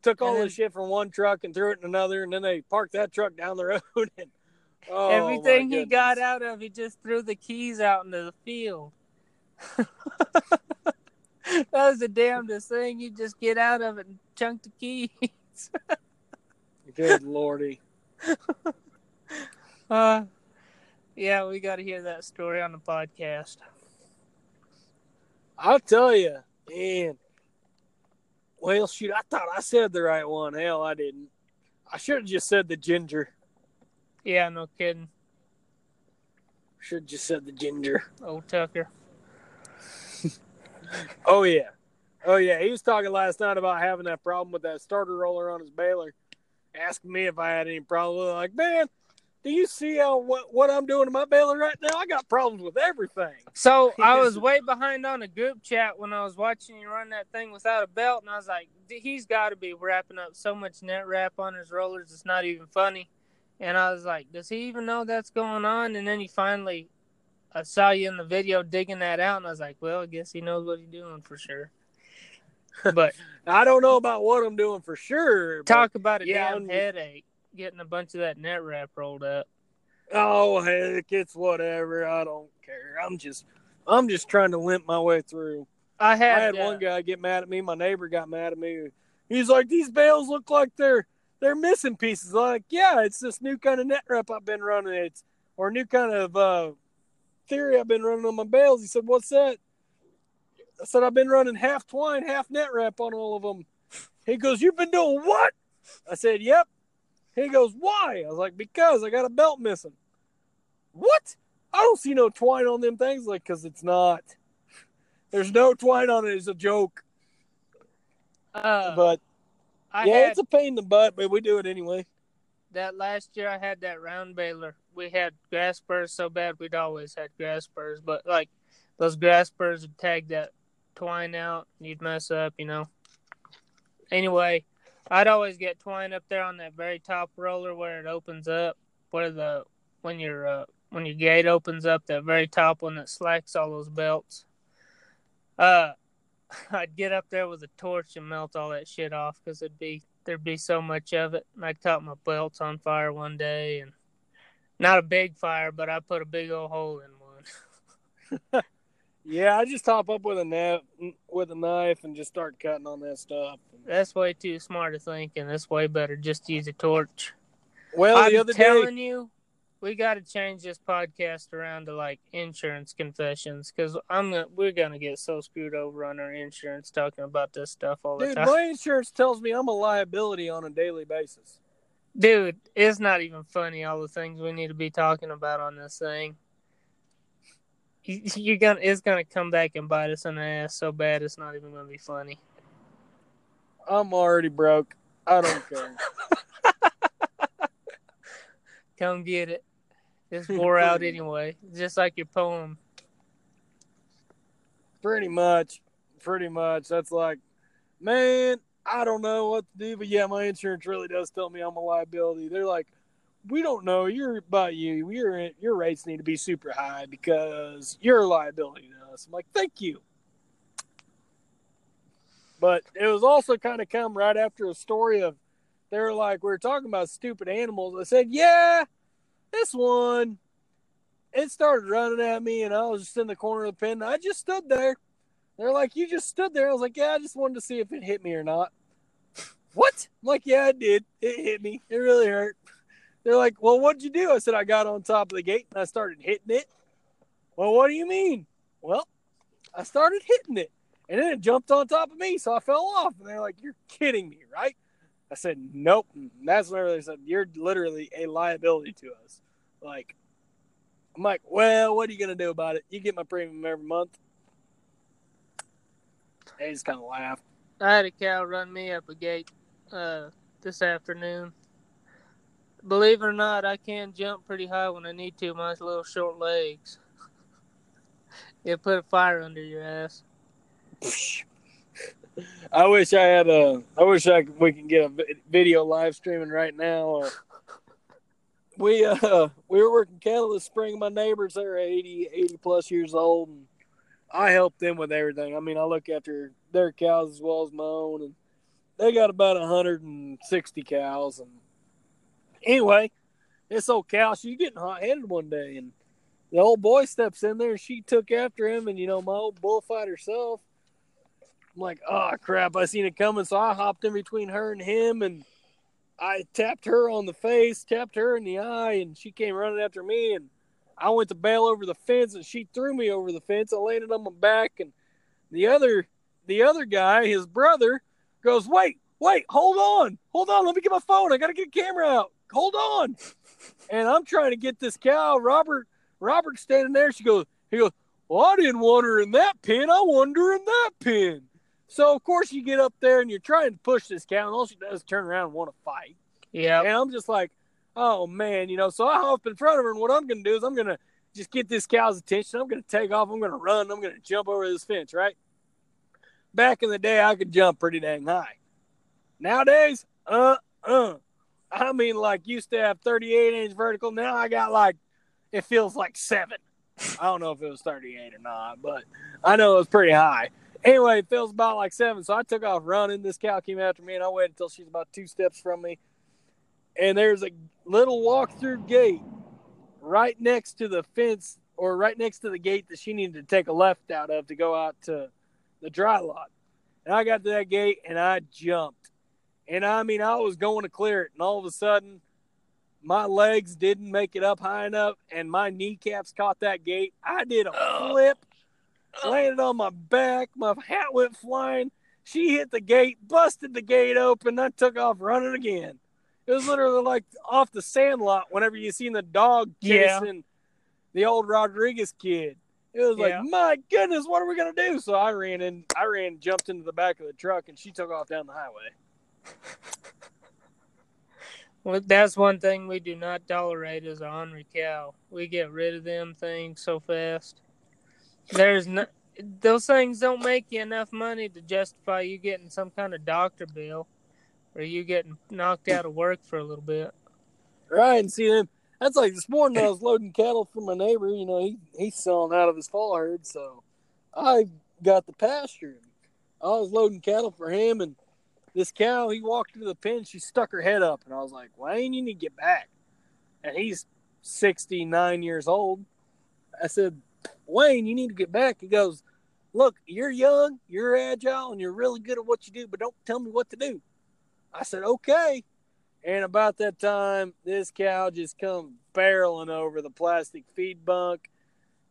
took all And the shit from one truck and threw it in another, and then they parked that truck down the road. And oh, Everything he got out of, he just threw the keys out into the field. that was the damnedest thing. You just get out of it and chunk the keys. Good lordy. Uh, yeah, we got to hear that story on the podcast. I'll tell you, and well, shoot, I thought I said the right one. Hell, I didn't. I should have just said the ginger. Yeah, no kidding. Should just said the ginger. Old Tucker. Oh yeah, oh yeah. He was talking last night about having that problem with that starter roller on his baler. Asking me if I had any problem. I'm Like, man, do you see how what what I'm doing to my baler right now? I got problems with everything. So I was way behind on a group chat when I was watching you run that thing without a belt, and I was like, he's got to be wrapping up so much net wrap on his rollers, it's not even funny. And I was like, does he even know that's going on? And then he finally, I saw you in the video digging that out, and I was like, well, I guess he knows what he's doing for sure. But I don't know about what I'm doing for sure. talk about a yeah, damn I'm- headache getting a bunch of that net wrap rolled up. Oh heck, it's whatever. I don't care. I'm just I'm just trying to limp my way through. I I had, had uh, one guy get mad at me. My neighbor got mad at me. He's like, "These bales look like they're they're missing pieces." Like, yeah, it's this new kind of net wrap I've been running. It's or new kind of uh, theory I've been running on my bales. He said, "What's that?" I said, "I've been running half twine, half net wrap on all of them." He goes, "You've been doing what?" I said, "Yep." He goes, "Why?" I was like, "Because I got a belt missing." What? I don't see no twine on them things. Like, cause it's not. There's no twine on it. It's a joke. uh, But I yeah, had, it's a pain in the butt, but we do it anyway. that last year I had that round baler. We had grass spurs so bad we'd always had grass spurs, but like those grass spurs would tag that twine out and you'd mess up, you know. Anyway, I'd always get twine up there on that very top roller where it opens up, where the when your uh, when your gate opens up, that very top one that slacks all those belts. Uh, I'd get up there with a torch and melt all that shit off because it'd be there'd be so much of it. And I caught my belts on fire one day, and not a big fire, but I put a big old hole in one. Yeah, I just top up with a knife, with a knife, and just start cutting on that stuff. That's way too smart of thinking. That's way better. Just use a torch. Well, I'm the other telling day, you, we got to change this podcast around to like insurance confessions because I'm gonna, we're gonna get so screwed over on our insurance talking about this stuff all the dude, time. my insurance tells me I'm a liability on a daily basis. Dude, it's not even funny all the things we need to be talking about on this thing. You're gonna, it's gonna come back and bite us in the ass so bad it's not even gonna be funny. I'm already broke. I don't care. Come get it. It's wore out anyway, just like your poem. pretty much, pretty much. That's like, man, I don't know what to do, but yeah, my insurance really does tell me I'm a liability. They're like, we don't know. You're about you. Your your rates need to be super high because you're a liability to us. I'm like, thank you. But it was also kind of come right after a story of they were like, we were talking about stupid animals. I said, yeah, this one, it started running at me, and I was just in the corner of the pen. I just stood there. They're like, you just stood there. I was like, yeah, I just wanted to see if it hit me or not. what? I'm like, yeah, it did. It hit me. It really hurt. They're like, well, what'd you do? I said, I got on top of the gate and I started hitting it. Well, what do you mean? Well, I started hitting it and then it jumped on top of me, so I fell off. And they're like, you're kidding me, right? I said, nope. And that's whenever they said, you're literally a liability to us. Like, I'm like, well, what are you going to do about it? You get my premium every month. They just kind of laughed. I had a cow run me up a gate uh, this afternoon. Believe it or not, I can jump pretty high when I need to. My little short legs. it put a fire under your ass. I wish I had a. I wish I could, we can get a video live streaming right now. Uh, we uh we were working cattle this spring. My neighbors they're 80, 80 plus years old, and I help them with everything. I mean, I look after their cows as well as my own, and they got about hundred and sixty cows. And anyway, this old cow she getting hot headed one day, and the old boy steps in there, and she took after him, and you know my old bullfight herself. I'm like, oh crap, I seen it coming, so I hopped in between her and him, and I tapped her on the face, tapped her in the eye, and she came running after me, and I went to bail over the fence, and she threw me over the fence. I landed on my back, and the other, the other guy, his brother, goes, wait, wait, hold on, hold on, let me get my phone. I gotta get a camera out. Hold on, and I'm trying to get this cow. Robert, Robert's standing there. She goes, he goes, well, I didn't want her in that pen. I wanted her in that pen. So of course you get up there and you're trying to push this cow, and all she does is turn around and want to fight. Yeah. And I'm just like, oh man, you know. So I hop in front of her, and what I'm gonna do is I'm gonna just get this cow's attention. I'm gonna take off. I'm gonna run. I'm gonna jump over this fence, right? Back in the day, I could jump pretty dang high. Nowadays, uh, uh, I mean, like used to have 38 inch vertical. Now I got like, it feels like seven. I don't know if it was 38 or not, but I know it was pretty high. Anyway, it feels about like seven. So I took off running. This cow came after me, and I waited until she's about two steps from me. And there's a little walk-through gate right next to the fence, or right next to the gate that she needed to take a left out of to go out to the dry lot. And I got to that gate, and I jumped. And I mean, I was going to clear it, and all of a sudden, my legs didn't make it up high enough, and my kneecaps caught that gate. I did a oh. flip landed on my back. My hat went flying. She hit the gate, busted the gate open. I took off running again. It was literally like off the sandlot whenever you seen the dog Yeah. chasing the old Rodriguez kid. It was Yeah. like, my goodness, what are we gonna do? So I ran in, I ran, jumped into the back of the truck, and she took off down the highway. Well, that's one thing we do not tolerate is a ornery cow. We get rid of them things so fast. There's no, those things don't make you enough money to justify you getting some kind of doctor bill or you getting knocked out of work for a little bit. Right, and see them. That's like this morning I was loading cattle for my neighbor. You know, he he's selling out of his fall herd, so I got the pasture. I was loading cattle for him, and this cow he walked into the pen. She stuck her head up, and I was like, "Wayne, you need to get back." And he's sixty nine years old. I said, Wayne, you need to get back. He goes, Look, you're young, you're agile, and you're really good at what you do, but don't tell me what to do. I said, Okay. And about that time, this cow just comes barreling over the plastic feed bunk,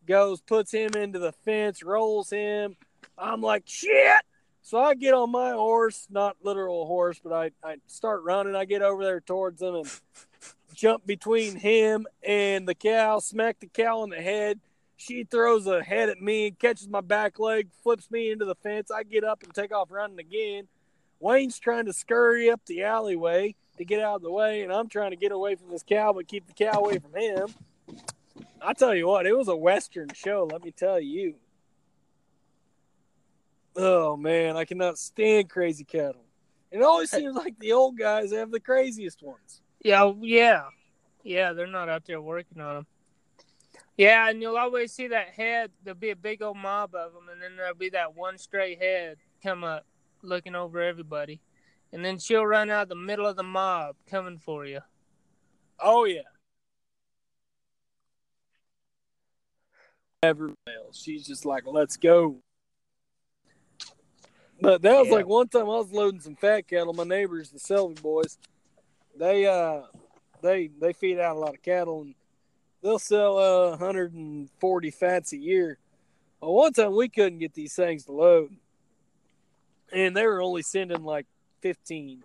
goes, puts him into the fence, rolls him. I'm like, shit. So I get on my horse, not literal horse, but I, I start running. I get over there towards him and jump between him and the cow, smack the cow in the head. She throws a head at me, catches my back leg, flips me into the fence. I get up and take off running again. Wayne's trying to scurry up the alleyway to get out of the way, and I'm trying to get away from this cow, but keep the cow away from him. I tell you what, it was a Western show, let me tell you. Oh man, I cannot stand crazy cattle. It always seems like the old guys have the craziest ones. Yeah, yeah, yeah. They're not out there working on them. Yeah, and you'll always see that head. There'll be a big old mob of them, and then there'll be that one straight head come up, looking over everybody, and then she'll run out the middle of the mob, coming for you. Oh yeah. Never fails. She's just like, let's go. But that was Yeah. like one time I was loading some fat cattle. My neighbors, the Selvey boys, they uh they they feed out a lot of cattle and they'll sell uh 140 fats a year. Well, one time we couldn't get these things to load, and they were only sending like 15.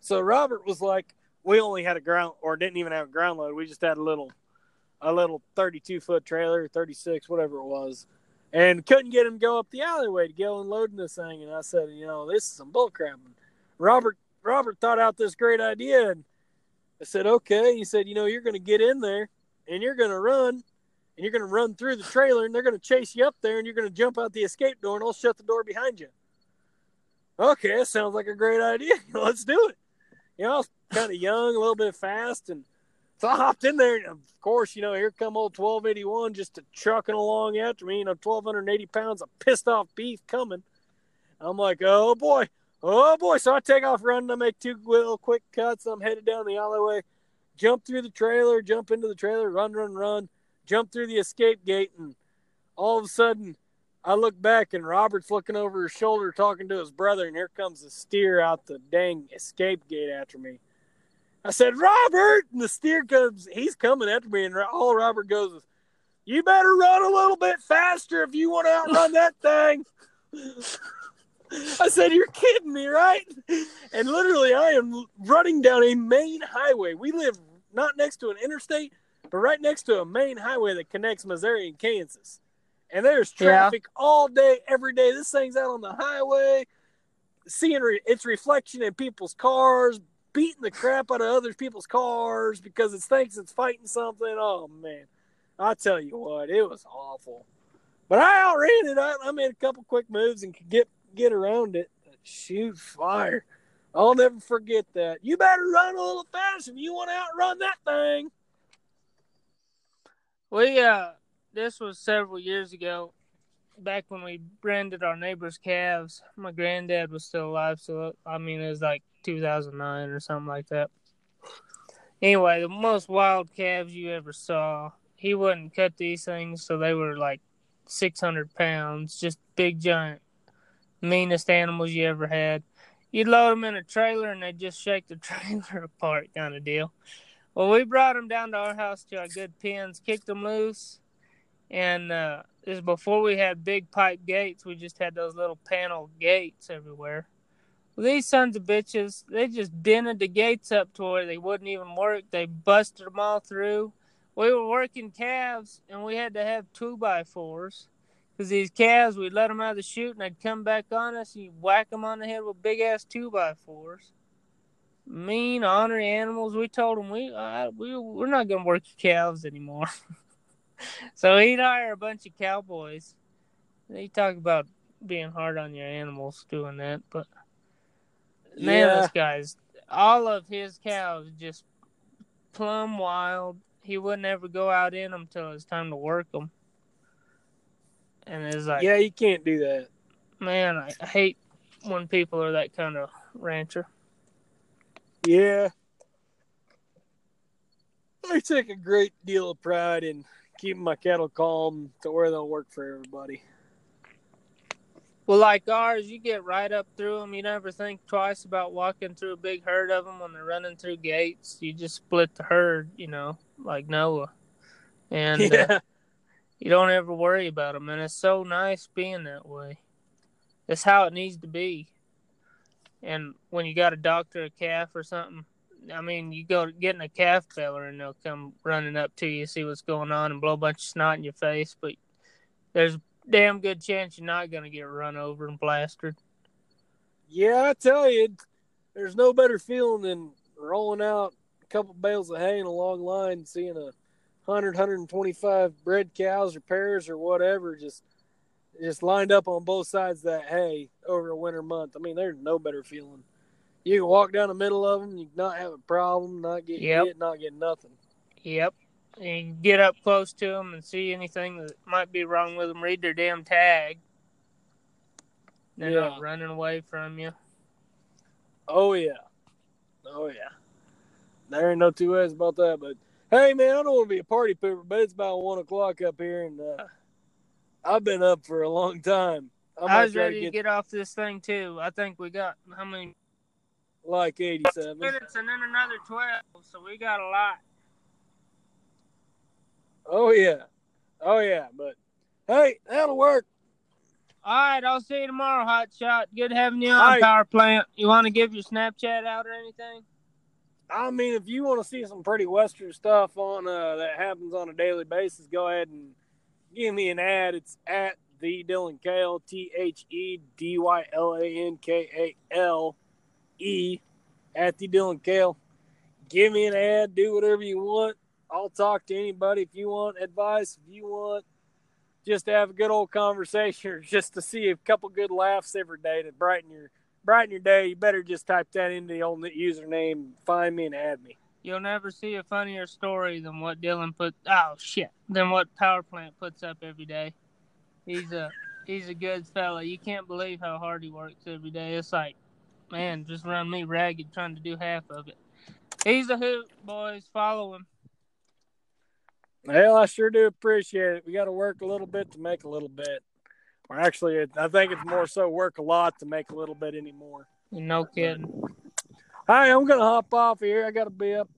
So Robert was like, we only had a ground or didn't even have a ground load. We just had a little a little 32 foot trailer, 36, whatever it was and couldn't get him go up the alleyway to go and loading this thing. And I said, you know, this is some bullcrap. And Robert Robert thought out this great idea, and I said, okay. He said, you know, you're going to get in there and you're going to run, and you're going to run through the trailer, and they're going to chase you up there, and you're going to jump out the escape door, and I'll shut the door behind you. Okay, sounds like a great idea. Let's do it. You know, I was kind of young, a little bit fast, and so I hopped in there, and of course, you know, here come old 1281 just trucking along after me, you know, 1,280 pounds of pissed off beef coming. I'm like, oh boy, oh boy. So I take off running. I make two little quick cuts. I'm headed down the alleyway, jump through the trailer, jump into the trailer, run, run, run, jump through the escape gate, and all of a sudden, I look back and Robert's looking over his shoulder talking to his brother, and here comes the steer out the dang escape gate after me. I said, Robert, and the steer comes, he's coming after me, and all Robert goes is, You better run a little bit faster if you want to outrun that thing. I said, You're kidding me, right? And literally, I am running down a main highway. We live not next to an interstate, but right next to a main highway that connects Missouri and Kansas. And there's Yeah. traffic all day, every day. This thing's out on the highway, seeing re- its reflection in people's cars, beating the crap out of other people's cars because it thinks it's fighting something. Oh man, I tell you what, it was awful. But I outran it. I, I made a couple quick moves and could get get around it. Shoot fire! I'll never forget that. You better run a little faster if you want to outrun that thing. We uh, this was several years ago, back when we branded our neighbors' calves. My granddad was still alive, so I mean it was like 2009 or something like that. Anyway, the most wild calves you ever saw. He wouldn't cut these things, so they were like 600 pounds, just big giant, meanest animals you ever had. You'd load them in a trailer and they'd just shake the trailer apart, kind of deal. Well, we brought them down to our house to our good pens, kicked them loose, and uh, this is before we had big pipe gates. We just had those little panel gates everywhere. Well, these sons of bitches, they just dented the gates up to where they wouldn't even work. They busted them all through. We were working calves, and we had to have two by fours. Because these calves, we'd let them out of the chute, and they'd come back on us, and you'd whack them on the head with big ass two by fours mean, ornery animals. We told them we uh, we we're not gonna work your calves anymore. so he'd hire a bunch of cowboys. They talk about being hard on your animals doing that, but man, Yeah. this guy's all of his cows just plumb wild. He wouldn't ever go out in them till it's time to work them. And it's like, yeah, you can't do that. man, I I hate when people are that kind of rancher. Yeah. I take a great deal of pride in keeping my cattle calm to where they'll work for everybody. Well, like ours, you get right up through them. You never think twice about walking through a big herd of them when they're running through gates. You just split the herd, you know, like Noah, and yeah, uh, you don't ever worry about them. And it's so nice being that way. It's how it needs to be. And when you got a doctor a calf or something, I mean, you go getting a calf feller and they'll come running up to you, see what's going on, and blow a bunch of snot in your face. But there's a damn good chance you're not gonna get run over and blasted. yeah. I tell you, there's no better feeling than rolling out a couple bales of hay in a long line, seeing a 100, 125 bred cows or pairs or whatever just just lined up on both sides of that hay over a winter month. I mean, there's no better feeling. You can walk down the middle of them, you not have a problem, not get Yep. hit, not get nothing. Yep. And get up close to them and see anything that might be wrong with them. Read their damn tag. They're Yeah. not running away from you. Oh yeah, oh yeah. There ain't no two ways about that. But hey, man, I don't want to be a party pooper, but it's about one o'clock up here, and uh, I've been up for a long time. I, I was ready to get off this thing too. I think we got how many like eighty-seven. minutes and then another twelve, so we got a lot. Oh yeah, oh yeah. But hey, that'll work. All right, I'll see you tomorrow, Hot Shot. Good having you on right. Power Plant. You want to give your Snapchat out or anything? I mean, if you want to see some pretty Western stuff on uh, that happens on a daily basis, go ahead and give me an ad. It's at the Dylan Kale, T H E D Y L A N K A L E, at the Dylan Kale. Give me an ad. Do whatever you want. I'll talk to anybody if you want advice. If you want just to have a good old conversation or just to see a couple good laughs every day to brighten your brighten your day, you better just type that into the old username, find me and add me. You'll never see a funnier story than what Dylan put. Oh shit! Than what Power Plant puts up every day. He's a he's a good fella. You can't believe how hard he works every day. It's like, man, just run me ragged trying to do half of it. He's a hoot, boys. Follow him. Well, I sure do appreciate it. We got to work a little bit to make a little bit. Or actually, it- I think it's more so work a lot to make a little bit anymore. No kidding. Hi, I'm going to hop off here. I got to be up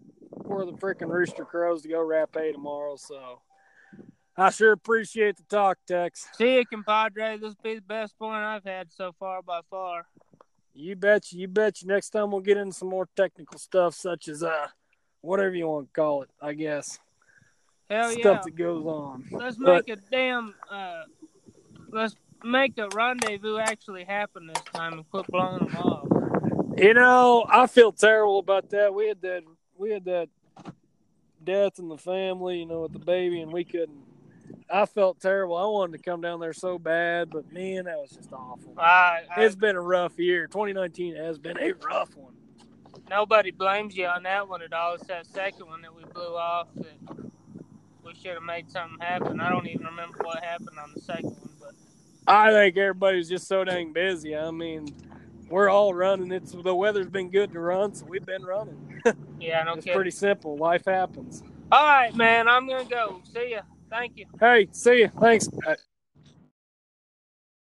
for the freaking rooster crows to go wrap hay tomorrow. So I sure appreciate the talk, Tex. See you, compadre. This will be the best point I've had so far by far. You bet you. You bet you. Next time we'll get into some more technical stuff, such as uh, whatever you want to call it. I guess Hell stuff yeah. that goes on. Let's But- make a damn. Uh, let's make a rendezvous actually happen this time and quit blowing them off. You know, I feel terrible about that. We had that we had that death in the family, you know, with the baby, and we couldn't. I felt terrible. I wanted to come down there so bad, but man, that was just awful. I, I, It's been a rough year. 2019 has been a rough one. nobody blames you on that one at all. It's that second one that we blew off that we should have made something happen. I don't even remember what happened on the second one, I think everybody's just so dang busy. I mean, we're all running. It's the weather's been good to run, so we've been running. yeah, no It's kidding. pretty simple. Life happens. All right, man. I'm gonna go. See ya. Thank you. Hey, see you. Thanks.